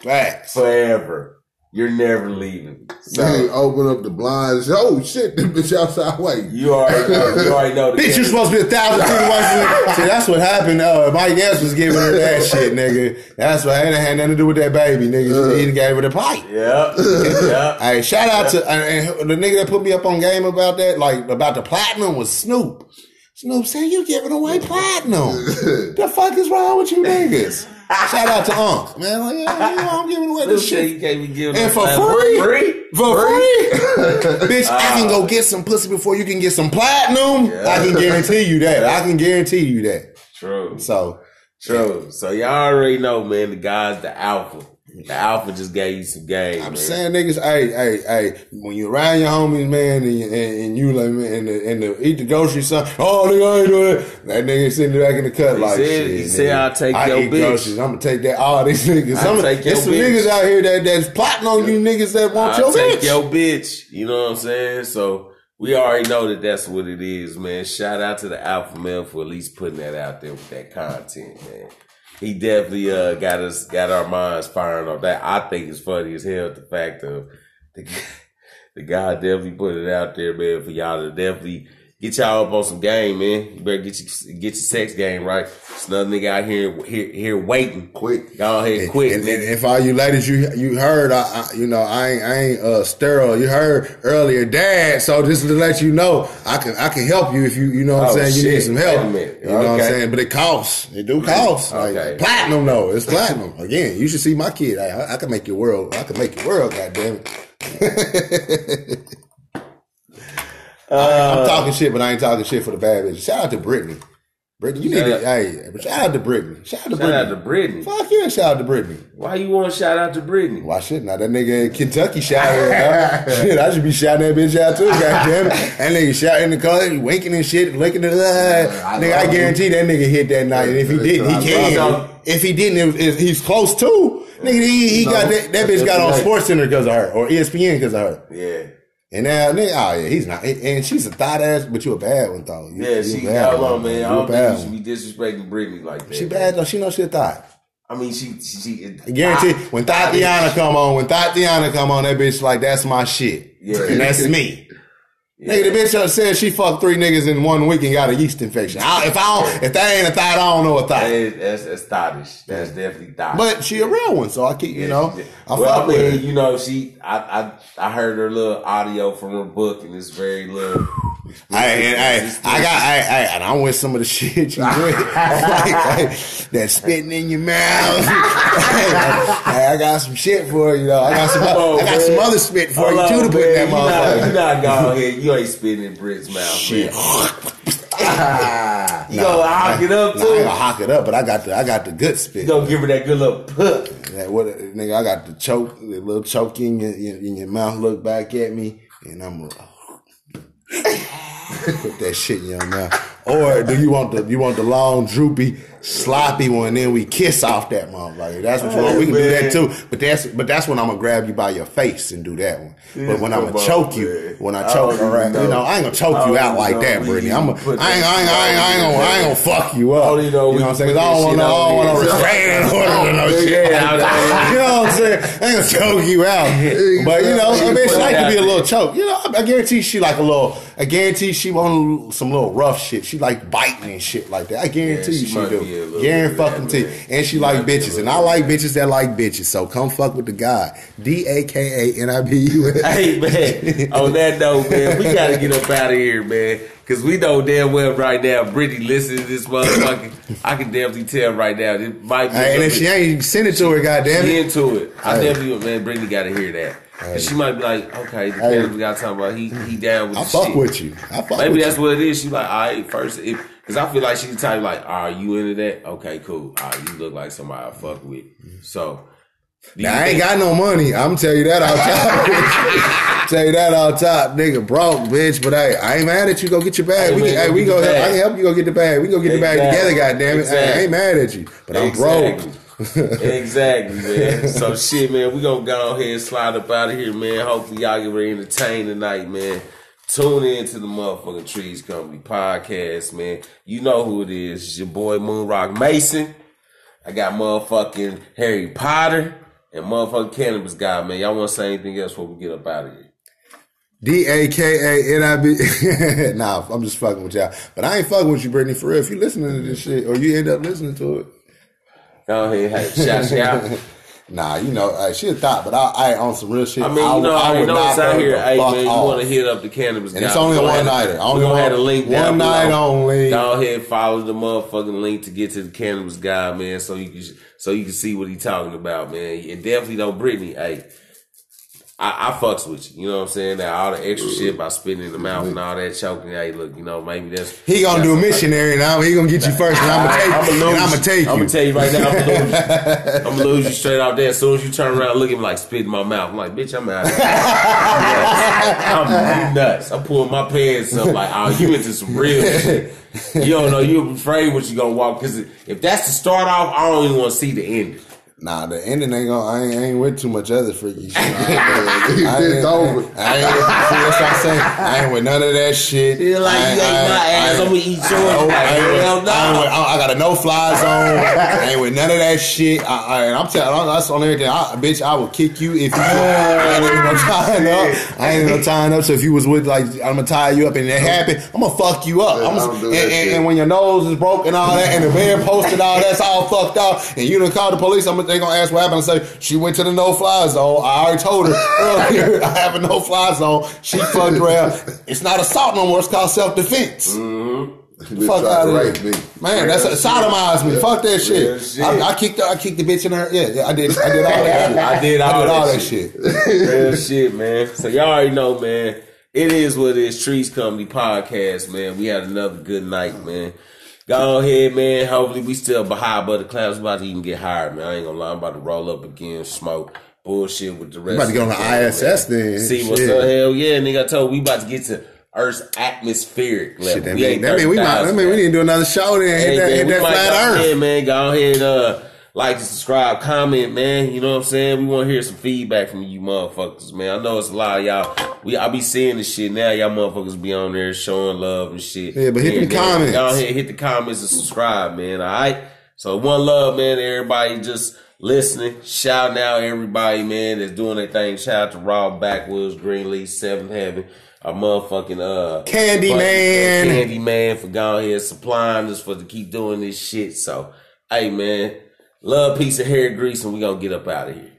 [SPEAKER 2] Facts.
[SPEAKER 1] forever. You're never leaving. So
[SPEAKER 4] They open up the blinds. Oh shit, this bitch outside waiting.
[SPEAKER 1] you already know, you already know the
[SPEAKER 2] Bitch, you're supposed to be a thousand feet away. See, that's what happened. Uh, Mike S was giving her that shit, nigga. That's what it had nothing to do with that baby, nigga. He gave her the pipe.
[SPEAKER 1] Yep. Yep.
[SPEAKER 2] Hey, shout out to and, and the nigga that put me up on game about that, like about the platinum was Snoop. Snoop said, "You giving away platinum? the fuck is wrong with you niggas?" Shout out to Unc, man. Like, yeah, you know, I'm giving away this
[SPEAKER 1] shit you can't be giving
[SPEAKER 2] and for free,
[SPEAKER 1] Free?
[SPEAKER 2] for free. Bitch, I can go get some pussy before you can get some platinum.
[SPEAKER 1] Yeah.
[SPEAKER 2] I can guarantee you that. I can guarantee you that.
[SPEAKER 1] True.
[SPEAKER 2] So,
[SPEAKER 1] True. So y'all already know, man, the guy's the alpha. The alpha just gave you some game.
[SPEAKER 2] I'm
[SPEAKER 1] man.
[SPEAKER 2] saying, niggas, hey, hey, hey, when you around your homies, man, and, you- and, and you like, man, and the, and the eat the grocery son, oh, nigga, I ain't doing that. That nigga sitting back in the cut
[SPEAKER 1] He
[SPEAKER 2] like
[SPEAKER 1] said-
[SPEAKER 2] shit.
[SPEAKER 1] he
[SPEAKER 2] nigga.
[SPEAKER 1] said, "I'll take
[SPEAKER 2] I
[SPEAKER 1] your
[SPEAKER 2] eat
[SPEAKER 1] bitch."
[SPEAKER 2] groceries. I'm gonna take that. All these niggas.
[SPEAKER 1] I'll
[SPEAKER 2] Some,
[SPEAKER 1] take your
[SPEAKER 2] some
[SPEAKER 1] bitch.
[SPEAKER 2] niggas out here that that's plotting on you niggas that want
[SPEAKER 1] I'll
[SPEAKER 2] your
[SPEAKER 1] take
[SPEAKER 2] bitch.
[SPEAKER 1] your bitch. You know what I'm saying? So we already know that that's what it is, man. Shout out to the alpha male for at least putting that out there with that content, man. He definitely uh, got us got our minds firing on that. I think it's funny as hell the fact of the the guy definitely put it out there, man, for y'all to definitely get y'all up on some game, man. You better get your get your sex game right. There's another nigga out here here, here waiting.
[SPEAKER 4] Quick.
[SPEAKER 1] Go ahead, quick,
[SPEAKER 2] And, and, and for all you ladies, you you heard, I, I you know, I ain't, I ain't uh, sterile. You heard earlier, Dad. So just to let you know, I can I can help you if you you know what I'm
[SPEAKER 1] Oh,
[SPEAKER 2] saying. You need some help. You know what I'm saying. But it costs. It do cost. Like,
[SPEAKER 1] Okay.
[SPEAKER 2] platinum though. It's platinum. Again, you should see my kid. I, I can make your world. I can make your world. God damn it. I, am talking shit, but I ain't talking shit for the bad bitches. Shout out to Brittany. Brittany, you need
[SPEAKER 1] Shout
[SPEAKER 2] to, hey, but shout out to Brittany. Shout out to
[SPEAKER 1] Shout
[SPEAKER 2] Brittany.
[SPEAKER 1] out to Brittany.
[SPEAKER 2] Fuck yeah, shout out to Brittany.
[SPEAKER 1] Why you want to shout out to Brittany?
[SPEAKER 2] Why shouldn't I? That nigga in Kentucky shout out. shit, I should be shouting that bitch out too, goddamn it. That nigga shouting in the car, winking and shit, blinking the uh,
[SPEAKER 4] I
[SPEAKER 2] nigga, I guarantee that nigga hit that night. And if he didn't, he can. If he didn't, it was, it- he's close too. Nigga, he, he got that, that bitch got on. Sports Center because of her, or ESPN because of her.
[SPEAKER 1] Yeah.
[SPEAKER 2] And now, nigga, oh yeah, he's not. And she's a thot ass, but you a bad one though. You,
[SPEAKER 1] Yeah,
[SPEAKER 2] you
[SPEAKER 1] she
[SPEAKER 2] bad one,
[SPEAKER 1] on, man. I
[SPEAKER 2] You
[SPEAKER 1] don't think you
[SPEAKER 2] one.
[SPEAKER 1] should be disrespecting Brittany like that.
[SPEAKER 2] She bad though. She know she a thot.
[SPEAKER 1] I mean, she she. she
[SPEAKER 2] I guarantee
[SPEAKER 1] Ah,
[SPEAKER 2] when Tatiana come on, when Tatiana come on, that bitch like that's my shit.
[SPEAKER 1] Yeah.
[SPEAKER 2] and that's me. Nigga, the bitch just said she fucked three niggas in one week and got a yeast infection. I, if I don't, if that ain't a thot, I don't know a thot.
[SPEAKER 1] That- That's that's thottish. That's definitely thottish.
[SPEAKER 2] But she a real one, so I keep you know. I
[SPEAKER 1] well, I mean, you know, she. I, I I heard her little audio from her book, and it's very little.
[SPEAKER 2] I, I, I got, I, I, and I'm with some of the shit you with. like, like, that spitting in your mouth. Hey, I got some shit for you, though. I got some,
[SPEAKER 1] on,
[SPEAKER 2] I oh, got
[SPEAKER 1] man.
[SPEAKER 2] some other spit for you too to put in that
[SPEAKER 1] man. You not,
[SPEAKER 2] motherfucker.
[SPEAKER 1] you not going ahead. You ain't spitting in Brit's mouth,
[SPEAKER 2] Shit.
[SPEAKER 1] man. You gonna hock it up
[SPEAKER 2] Nah, I ain't gonna hock it up, but I got the I got the good spit.
[SPEAKER 1] You gonna give her that good little put?
[SPEAKER 2] That what nigga, I got the choke, the little choke in your, in, in your mouth. Look back at me, and I'm gonna put that shit in your mouth. Or do you want the you want the long, droopy, sloppy one? Then we kiss off that motherfucker. That's what you want. We can do that too. But that's but that's when I'm gonna grab you by your face and do that one. but when I'm gonna
[SPEAKER 1] on,
[SPEAKER 2] choke you, when I choke
[SPEAKER 1] don't
[SPEAKER 2] around, you
[SPEAKER 1] know.
[SPEAKER 2] I ain't gonna choke you out like that, Brittany. I'm gonna,
[SPEAKER 1] put
[SPEAKER 2] I ain't, I ain't, I ain't, I ain't gonna, I ain't gonna fuck you up. you know what I'm saying? I don't want no, I don't want no restraining order or no shit.
[SPEAKER 1] Yeah,
[SPEAKER 2] like
[SPEAKER 1] I-
[SPEAKER 2] that. you know what I'm saying? I ain't gonna choke you out, but you know, I mean, she like to be a little choke. You know, I guarantee she like a little. I guarantee she want some little rough shit. She like biting and shit like that. I guarantee you
[SPEAKER 1] she
[SPEAKER 2] do.
[SPEAKER 1] Be a
[SPEAKER 2] Guarantee
[SPEAKER 1] bit of
[SPEAKER 2] fucking T. And she like
[SPEAKER 1] might be a
[SPEAKER 2] bitches, and I like bitches that like bitches. So come fuck with the guy. D A K A N I B U S.
[SPEAKER 1] Hey man, on that note, man, we gotta get up out of here, man. Cause we know damn well right now, Brittany listening to this motherfucker. I can definitely tell right now. It might be.
[SPEAKER 2] Hey, and if she ain't send it to her, goddamn it.
[SPEAKER 1] into it, I
[SPEAKER 2] Hey.
[SPEAKER 1] definitely, man, Brittany gotta hear that. Cause she might be like, okay, the
[SPEAKER 2] Hey.
[SPEAKER 1] cannabis guy talking about he he down with
[SPEAKER 2] I fuck
[SPEAKER 1] shit.
[SPEAKER 2] with you. I fuck
[SPEAKER 1] Maybe that's
[SPEAKER 2] you.
[SPEAKER 1] what it is. She like, all right, first, if because I feel like she's type like, are you into that? Okay, cool. All right, you look like somebody I fuck with. So.
[SPEAKER 2] Now, I ain't got no money. I'm tell you that all top. tell you that all top, nigga. Broke, bitch. But hey, I ain't mad at you. Go get your bag.
[SPEAKER 1] Hey,
[SPEAKER 2] we
[SPEAKER 1] man,
[SPEAKER 2] can, hey, we go. Help, I can help you go get the bag. We go get the bag
[SPEAKER 1] Exactly.
[SPEAKER 2] together. Goddamn it. Hey, I ain't mad at you, but I'm broke.
[SPEAKER 1] exactly, man. So shit, man, we gonna go ahead and slide up out of here, man. Hopefully y'all get ready to entertain tonight, man. Tune in to the motherfucking Trees Company podcast, man. You know who it is. It's your boy Moonrock Mason. I got motherfucking Harry Potter and motherfucking Cannabis Guy, man. Y'all wanna say anything else before we get up out of here?
[SPEAKER 2] D A K A N I B. Nah, I'm just fucking with y'all. But I ain't fucking with you, Brittany. For real, if you listening to this shit or you end up listening to it,
[SPEAKER 1] Go ahead, hey, shout out.
[SPEAKER 2] nah, you know, uh, she a thot. But I, I on some real shit.
[SPEAKER 1] I mean, you know, I,
[SPEAKER 2] would
[SPEAKER 1] know it's out here. Hey, man, you want to hit up the cannabis
[SPEAKER 2] And
[SPEAKER 1] guy?
[SPEAKER 2] it's only one
[SPEAKER 1] ahead.
[SPEAKER 2] nighter. Only
[SPEAKER 1] have a link
[SPEAKER 2] one night only.
[SPEAKER 1] Go ahead, follow the motherfucking link to get to the cannabis guy, man, so you can so you can see what he talking about, man. And definitely don't Brittany. Hey, I, I fucks with you. You know what I'm saying? That all the extra shit about spitting in the mouth and all that choking. Hey, look, you know, maybe that's
[SPEAKER 2] He gonna
[SPEAKER 1] that's
[SPEAKER 2] do a missionary now. He gonna get you first, and I'm gonna take.
[SPEAKER 1] I'm gonna
[SPEAKER 2] I'm gonna take you.
[SPEAKER 1] I'm gonna tell you right now. I'm gonna lose you. I'm gonna lose you straight out there. As soon as you turn around, look at me like spit in my mouth. I'm like, bitch, I'm out. Of here. I'm, I'm nuts. I'm pulling my pants up like, oh, you into some real shit. You don't know. You're afraid what you gonna walk because if that's the start off, I don't even want to see the end.
[SPEAKER 2] Nah, the ending ain't gonna. I ain't, I ain't with too much other freaky shit. I
[SPEAKER 4] it's
[SPEAKER 2] ain't,
[SPEAKER 4] over.
[SPEAKER 2] I ain't, see, that's what I'm saying. I ain't with none of that shit.
[SPEAKER 1] Feel like
[SPEAKER 2] I
[SPEAKER 1] you
[SPEAKER 2] ain't-
[SPEAKER 1] ate my
[SPEAKER 2] I
[SPEAKER 1] ass,
[SPEAKER 2] I
[SPEAKER 1] I'm gonna eat yours.
[SPEAKER 2] I ain't-
[SPEAKER 1] Like,
[SPEAKER 2] I ain't with-
[SPEAKER 1] hell no.
[SPEAKER 2] I ain't with- I I got a no fly zone. I ain't with none of that shit. I, I, and I'm telling, that's on everything. I, bitch, I will kick you if you. I ain't even no tying up. I ain't no tying up. So if you was with like, I'm gonna tie you up and it happened, I'm gonna fuck you up.
[SPEAKER 4] Yeah,
[SPEAKER 2] I'm gonna,
[SPEAKER 4] don't
[SPEAKER 2] and, and, and when your nose is broken, and all that, and the bed posted, all that's all fucked up, and you done called the police, I'm gonna, they gonna ask what happened. and say she went to the no fly zone. I already told her earlier. I have a no fly zone. She fucked around. It's not assault no more. It's called self defense.
[SPEAKER 4] Bitch mm-hmm.
[SPEAKER 2] Fuck
[SPEAKER 4] tried
[SPEAKER 2] out of
[SPEAKER 4] rape
[SPEAKER 2] here,
[SPEAKER 4] me.
[SPEAKER 2] man. That's sodomize me. Fuck that shit.
[SPEAKER 1] shit.
[SPEAKER 2] I, I kicked. I kicked the bitch in her. Yeah, yeah, I did. I did all that.
[SPEAKER 1] I did all
[SPEAKER 2] I did
[SPEAKER 1] that
[SPEAKER 2] all that
[SPEAKER 1] shit.
[SPEAKER 2] shit.
[SPEAKER 1] Real shit, man. So y'all already know, man. It is what it is. Trees Company podcast, man. We had another good night, man. Go ahead, man. Hopefully we still behind, but the class about to even get hired, man. I ain't gonna lie. I'm about to roll up again, smoke bullshit with the rest.
[SPEAKER 2] about to get on the ISS
[SPEAKER 1] man.
[SPEAKER 2] then.
[SPEAKER 1] See what's up? Hell yeah, nigga. I told we about to get to Earth's atmospheric level.
[SPEAKER 2] Shit, that
[SPEAKER 1] we
[SPEAKER 2] mean, that mean we might. That mean we need to do another show then. Hit
[SPEAKER 1] Hey,
[SPEAKER 2] that,
[SPEAKER 1] man,
[SPEAKER 2] hit that flat earth.
[SPEAKER 1] ahead, man. Go ahead, uh, like, and subscribe, comment, man. You know what I'm saying? We want to hear some feedback from you motherfuckers, man. I know it's a lot of y'all. We I be seeing this shit now. Y'all motherfuckers be on there showing love and shit.
[SPEAKER 2] Yeah, but hit them
[SPEAKER 1] and
[SPEAKER 2] comments.
[SPEAKER 1] Go ahead, hit the comments and subscribe, man. All right. So one love, man. Everybody just listening, Shout out everybody, man, that's doing their thing. Shout out to Rob Backwoods, Greenleaf, Seventh Heaven, our motherfucking uh
[SPEAKER 2] Candy Man.
[SPEAKER 1] Candy Man for going here supplying us for to keep doing this shit. So, hey man, love, peace, and hair grease, and we gonna get up out of here.